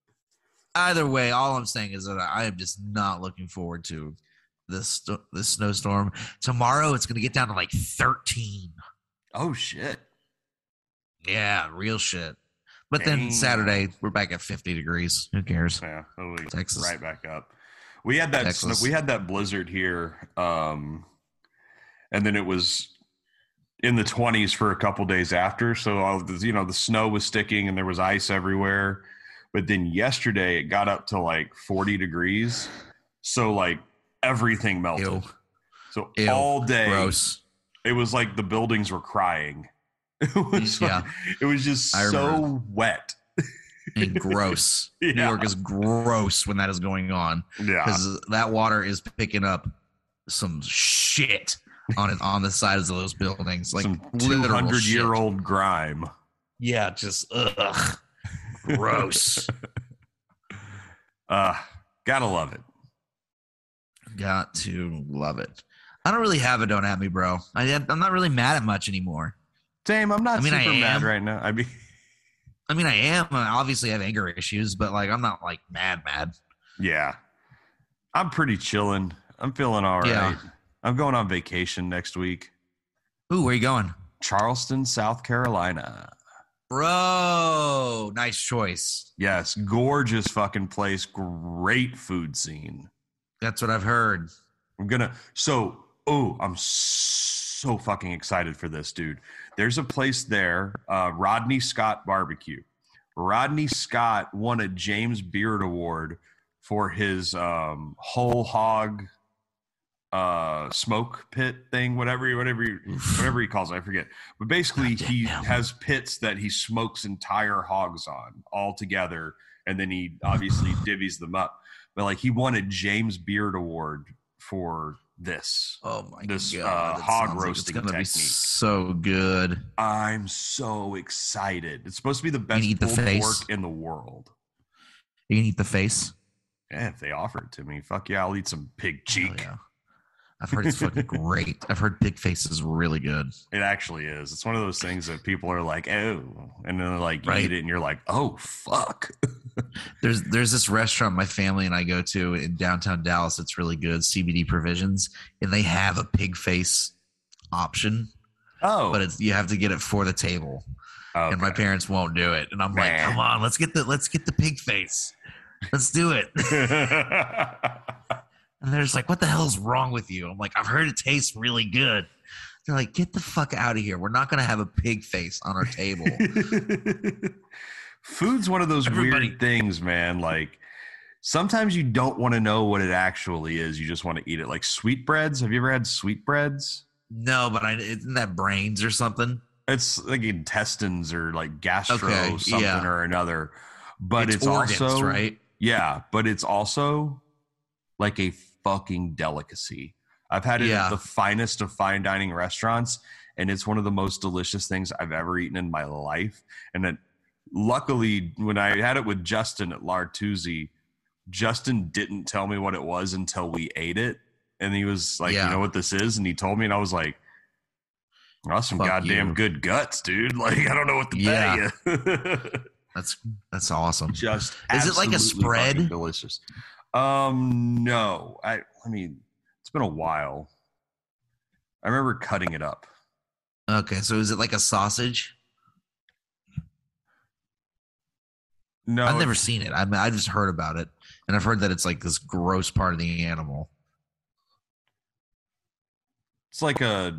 Speaker 1: [laughs] either way, all I'm saying is that I am just not looking forward to this this snowstorm. Tomorrow, it's going to get down to like 13.
Speaker 2: Oh shit!
Speaker 1: Yeah, real shit. But then
Speaker 2: Damn.
Speaker 1: Saturday, we're back at 50 degrees. Who cares?
Speaker 2: Yeah, it'll
Speaker 1: Texas.
Speaker 2: right back up. We had that snow, we had that blizzard here, um, and then it was in the twenties for a couple days after. So all the, you know the snow was sticking and there was ice everywhere. But then yesterday it got up to like forty degrees, so like everything melted.
Speaker 1: Ew,
Speaker 2: So
Speaker 1: Ew.
Speaker 2: all day
Speaker 1: gross.
Speaker 2: it was like the buildings were crying. [laughs] It was
Speaker 1: Yeah.
Speaker 2: like- it was just
Speaker 1: I
Speaker 2: so
Speaker 1: remember.
Speaker 2: wet.
Speaker 1: And gross. [laughs] New York is gross when that is going on
Speaker 2: Yeah.
Speaker 1: because that water is picking up some shit on it on the sides of those buildings. Like
Speaker 2: Some 200 year old grime.
Speaker 1: Yeah, just ugh, gross.
Speaker 2: Uh, [laughs] gotta love it.
Speaker 1: Got to love it. I don't really have a don't at me, bro. I, I'm not really mad at much anymore.
Speaker 2: Same. I'm not
Speaker 1: I mean,
Speaker 2: super mad right now. I mean, [laughs]
Speaker 1: I mean, I am. I obviously have anger issues, but like, I'm not like mad, mad.
Speaker 2: yeah, I'm pretty chilling. I'm feeling all right.
Speaker 1: Yeah.
Speaker 2: I'm going on vacation next week.
Speaker 1: Ooh, where you going?
Speaker 2: Charleston, South Carolina.
Speaker 1: Bro, nice choice.
Speaker 2: Yes, gorgeous fucking place. Great food scene.
Speaker 1: That's what I've heard.
Speaker 2: I'm gonna. So, oh, I'm so fucking excited for this, dude. There's a place there, uh, Rodney Scott Barbecue. Rodney Scott won a James Beard Award for his um, whole hog uh, smoke pit thing, whatever, he- whatever, whatever he calls it. I forget. But basically, he has pits that he smokes entire hogs on all together, and then he obviously [sighs] divvies them up. But like, he won a James Beard Award for this.
Speaker 1: Oh my
Speaker 2: This,
Speaker 1: god,
Speaker 2: uh, hog
Speaker 1: like
Speaker 2: roasting
Speaker 1: be
Speaker 2: technique.
Speaker 1: so good.
Speaker 2: I'm so excited. It's supposed to be the best pulled pork in the world.
Speaker 1: You can eat the face.
Speaker 2: Yeah, if they offer it to me, fuck yeah, I'll eat some pig cheek.
Speaker 1: yeah. I've heard it's fucking great. I've heard Big Face is really good.
Speaker 2: It actually is. It's one of those things that people are like, oh, and then they're like, you
Speaker 1: Right.
Speaker 2: eat it, and you're like, oh, fuck. [laughs]
Speaker 1: There's there's this restaurant my family and I go to in downtown Dallas. It's really good, CBD Provisions, and they have a pig face option,
Speaker 2: Oh,
Speaker 1: but it's you have to get it for the table, and my parents won't do it. And I'm like, come on, let's get the let's get the pig face, let's do it. [laughs] [laughs] And they're just like, what the hell is wrong with you? I'm like, I've heard it tastes really good. They're like, get the fuck out of here. We're not gonna have a pig face on our table. [laughs]
Speaker 2: Food's one of those
Speaker 1: Everybody-
Speaker 2: weird things, man. Like sometimes you don't want to know what it actually is. You just want to eat it. Like sweetbreads. Have you ever had sweetbreads?
Speaker 1: no, but I isn't that brains or something?
Speaker 2: It's like intestines or like gastro
Speaker 1: Okay,
Speaker 2: something
Speaker 1: yeah.
Speaker 2: or another. But it's,
Speaker 1: organs,
Speaker 2: also
Speaker 1: right.
Speaker 2: Yeah, but it's also like a fucking delicacy. I've had it
Speaker 1: Yeah.
Speaker 2: at the finest of fine dining restaurants, and it's one of the most delicious things I've ever eaten in my life. And then, luckily, when I had it with Justin at L'Artusi, Justin didn't tell me what it was until we ate it, and he was like,
Speaker 1: Yeah.
Speaker 2: "You know what this is?" And he told me, and I was like. That's some
Speaker 1: Fuck
Speaker 2: goddamn
Speaker 1: you.
Speaker 2: good guts, dude. [laughs] Like I don't know what to
Speaker 1: Yeah.
Speaker 2: tell [laughs] you.
Speaker 1: That's that's awesome.
Speaker 2: just
Speaker 1: Is it like a spread?
Speaker 2: delicious um no i i mean it's been a while i remember cutting it up
Speaker 1: Okay, so is it like a sausage?
Speaker 2: No,
Speaker 1: I've never seen it. I mean, I just heard about it, and I've heard that it's like this gross part of the animal.
Speaker 2: It's like a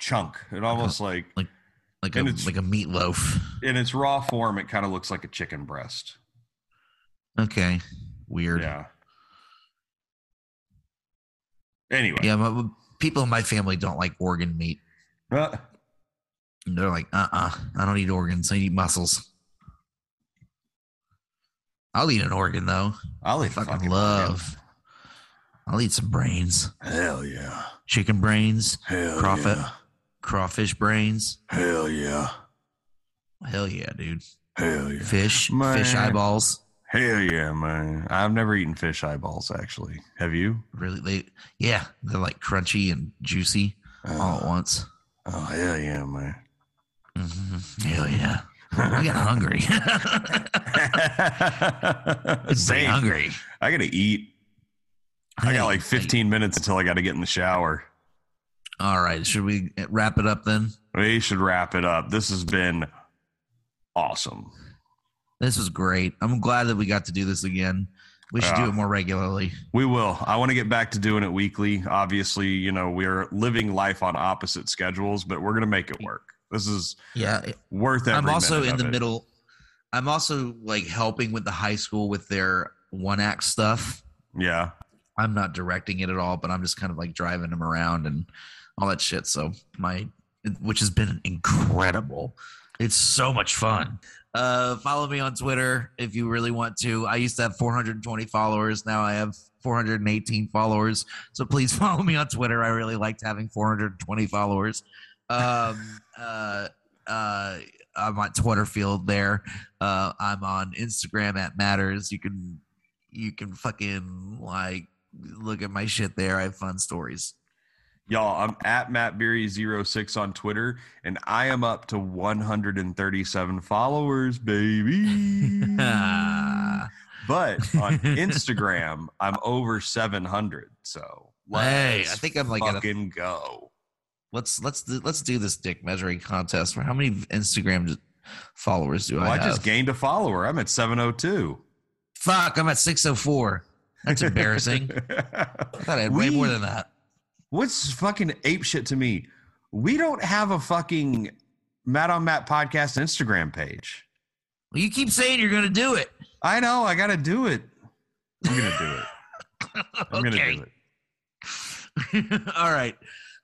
Speaker 2: chunk. It almost like
Speaker 1: like a
Speaker 2: And it's-
Speaker 1: like a meatloaf.
Speaker 2: in its raw form, it kind of looks like a chicken breast.
Speaker 1: Okay, weird.
Speaker 2: Yeah. Anyway,
Speaker 1: Yeah, but people in my family don't like organ meat.
Speaker 2: Uh,
Speaker 1: They're like, uh, uh I don't eat organs. I eat muscles. I'll eat an organ though.
Speaker 2: I'll
Speaker 1: I
Speaker 2: eat
Speaker 1: fucking,
Speaker 2: fucking
Speaker 1: love. I'll eat some brains,
Speaker 2: Hell yeah.
Speaker 1: chicken brains,
Speaker 2: Hell
Speaker 1: Crawford.
Speaker 2: yeah.
Speaker 1: crawfish brains.
Speaker 2: Hell yeah.
Speaker 1: Hell yeah, dude.
Speaker 2: Hell yeah.
Speaker 1: Fish, fish eyeballs.
Speaker 2: Hell yeah, man. I've never eaten fish eyeballs actually. Have you?
Speaker 1: Really, they yeah, they're like crunchy and juicy all at
Speaker 2: Oh,
Speaker 1: once.
Speaker 2: oh hell yeah, man.
Speaker 1: hmm Hell yeah. I get hungry. [laughs] I'm
Speaker 2: Same.
Speaker 1: hungry.
Speaker 2: I gotta eat. I got like 15 minutes until I gotta get in the shower.
Speaker 1: All right, should we wrap it up then?
Speaker 2: We should wrap it up. This has been awesome.
Speaker 1: This was great. I'm glad that we got to do this again. We should
Speaker 2: Yeah.
Speaker 1: do uh, it more regularly.
Speaker 2: We will. I want to get back to doing it weekly. Obviously, you know, we're living life on opposite schedules, but we're going to make it work. This is
Speaker 1: Yeah,
Speaker 2: worth every
Speaker 1: I'm also in the
Speaker 2: it.
Speaker 1: middle. I'm also like helping with the high school with their one act stuff.
Speaker 2: Yeah.
Speaker 1: I'm not directing it at all, but I'm just kind of like driving them around and all that shit. So my, which has been incredible. It's so much fun. Uh, follow me on Twitter if you really want to. I used to have 420 followers. Now I have 418 followers. So please [laughs] follow me on Twitter. I really liked having 420 followers. Um, [laughs] uh, uh, I'm on Twitter field there. Uh, I'm on Instagram at matters. You can, you can fucking like look at my shit there. I have fun stories.
Speaker 2: Y'all, I'm at Matt Beery06 on Twitter, and I am up to 137 followers, baby. [laughs] but on Instagram, I'm over 700. So
Speaker 1: Hey,
Speaker 2: let's
Speaker 1: I think I'm like at a-
Speaker 2: fucking go.
Speaker 1: let's let's do, let's do this dick measuring contest. For how many Instagram followers do
Speaker 2: Well,
Speaker 1: I
Speaker 2: I
Speaker 1: have?
Speaker 2: just gained a follower. I'm at 702.
Speaker 1: Fuck, I'm at 604. That's [laughs] embarrassing. I thought I had way more than that.
Speaker 2: What's fucking ape shit to me? We don't have a fucking Matt on Matt podcast Instagram page.
Speaker 1: Well, you keep saying you're going to do it.
Speaker 2: I know. I got to do it. I'm gonna do it. [laughs] I'm gonna do it. [laughs]
Speaker 1: All right.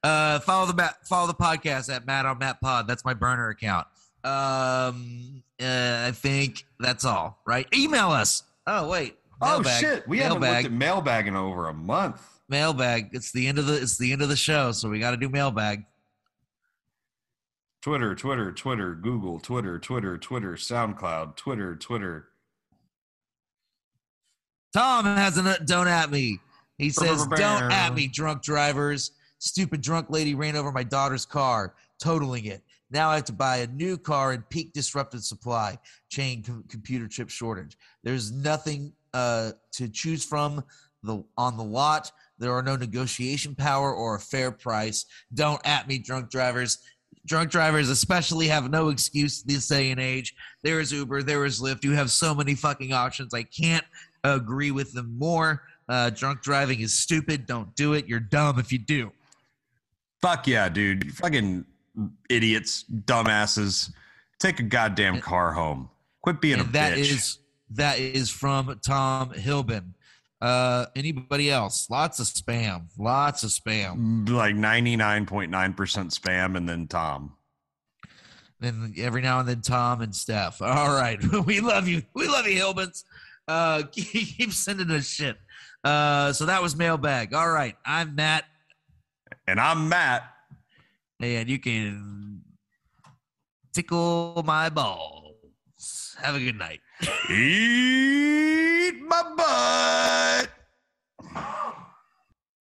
Speaker 1: Uh, follow the Matt, follow the podcast at Matt on Matt Pod. That's my burner account. Um, uh, I think that's all. Right? Email us. Oh wait.
Speaker 2: Oh shit! We haven't
Speaker 1: mailbag.
Speaker 2: looked at mailbag in over a month.
Speaker 1: Mailbag. It's the end of the it's the end of the show, so we got to do mailbag.
Speaker 2: Twitter, Twitter, Twitter, Google, Twitter, Twitter, Twitter, SoundCloud, Twitter, Twitter.
Speaker 1: Tom has a don't at me. He says, "Don't at me, drunk drivers. Stupid drunk lady ran over my daughter's car, totaling it. Now I have to buy a new car in peak disrupted supply chain com- computer chip shortage. There's nothing uh, to choose from the on the lot. There are no negotiation power or a fair price. Don't at me, drunk drivers." Drunk drivers, especially, have no excuse this day and age. There is Uber, there is Lyft. You have so many fucking options. I can't agree with them more. Uh, drunk driving is stupid. Don't do it. You're dumb if you do.
Speaker 2: Fuck yeah, dude! You fucking idiots, dumbasses. Take a goddamn car home. Quit being
Speaker 1: and
Speaker 2: a
Speaker 1: that
Speaker 2: bitch.
Speaker 1: is that is from Tom Hilbin. Uh, anybody else? Lots of spam. Lots of spam.
Speaker 2: like ninety nine point nine percent spam, and then Tom.
Speaker 1: Then every now and then Tom and Steph. All right, [laughs] we love you. We love you, Hilbins. Uh, [laughs] keep sending us shit. Uh, so that was mailbag. All right, I'm Matt,
Speaker 2: And I'm Matt.
Speaker 1: and you can tickle my balls. Have a good night. [laughs]
Speaker 2: eat my butt.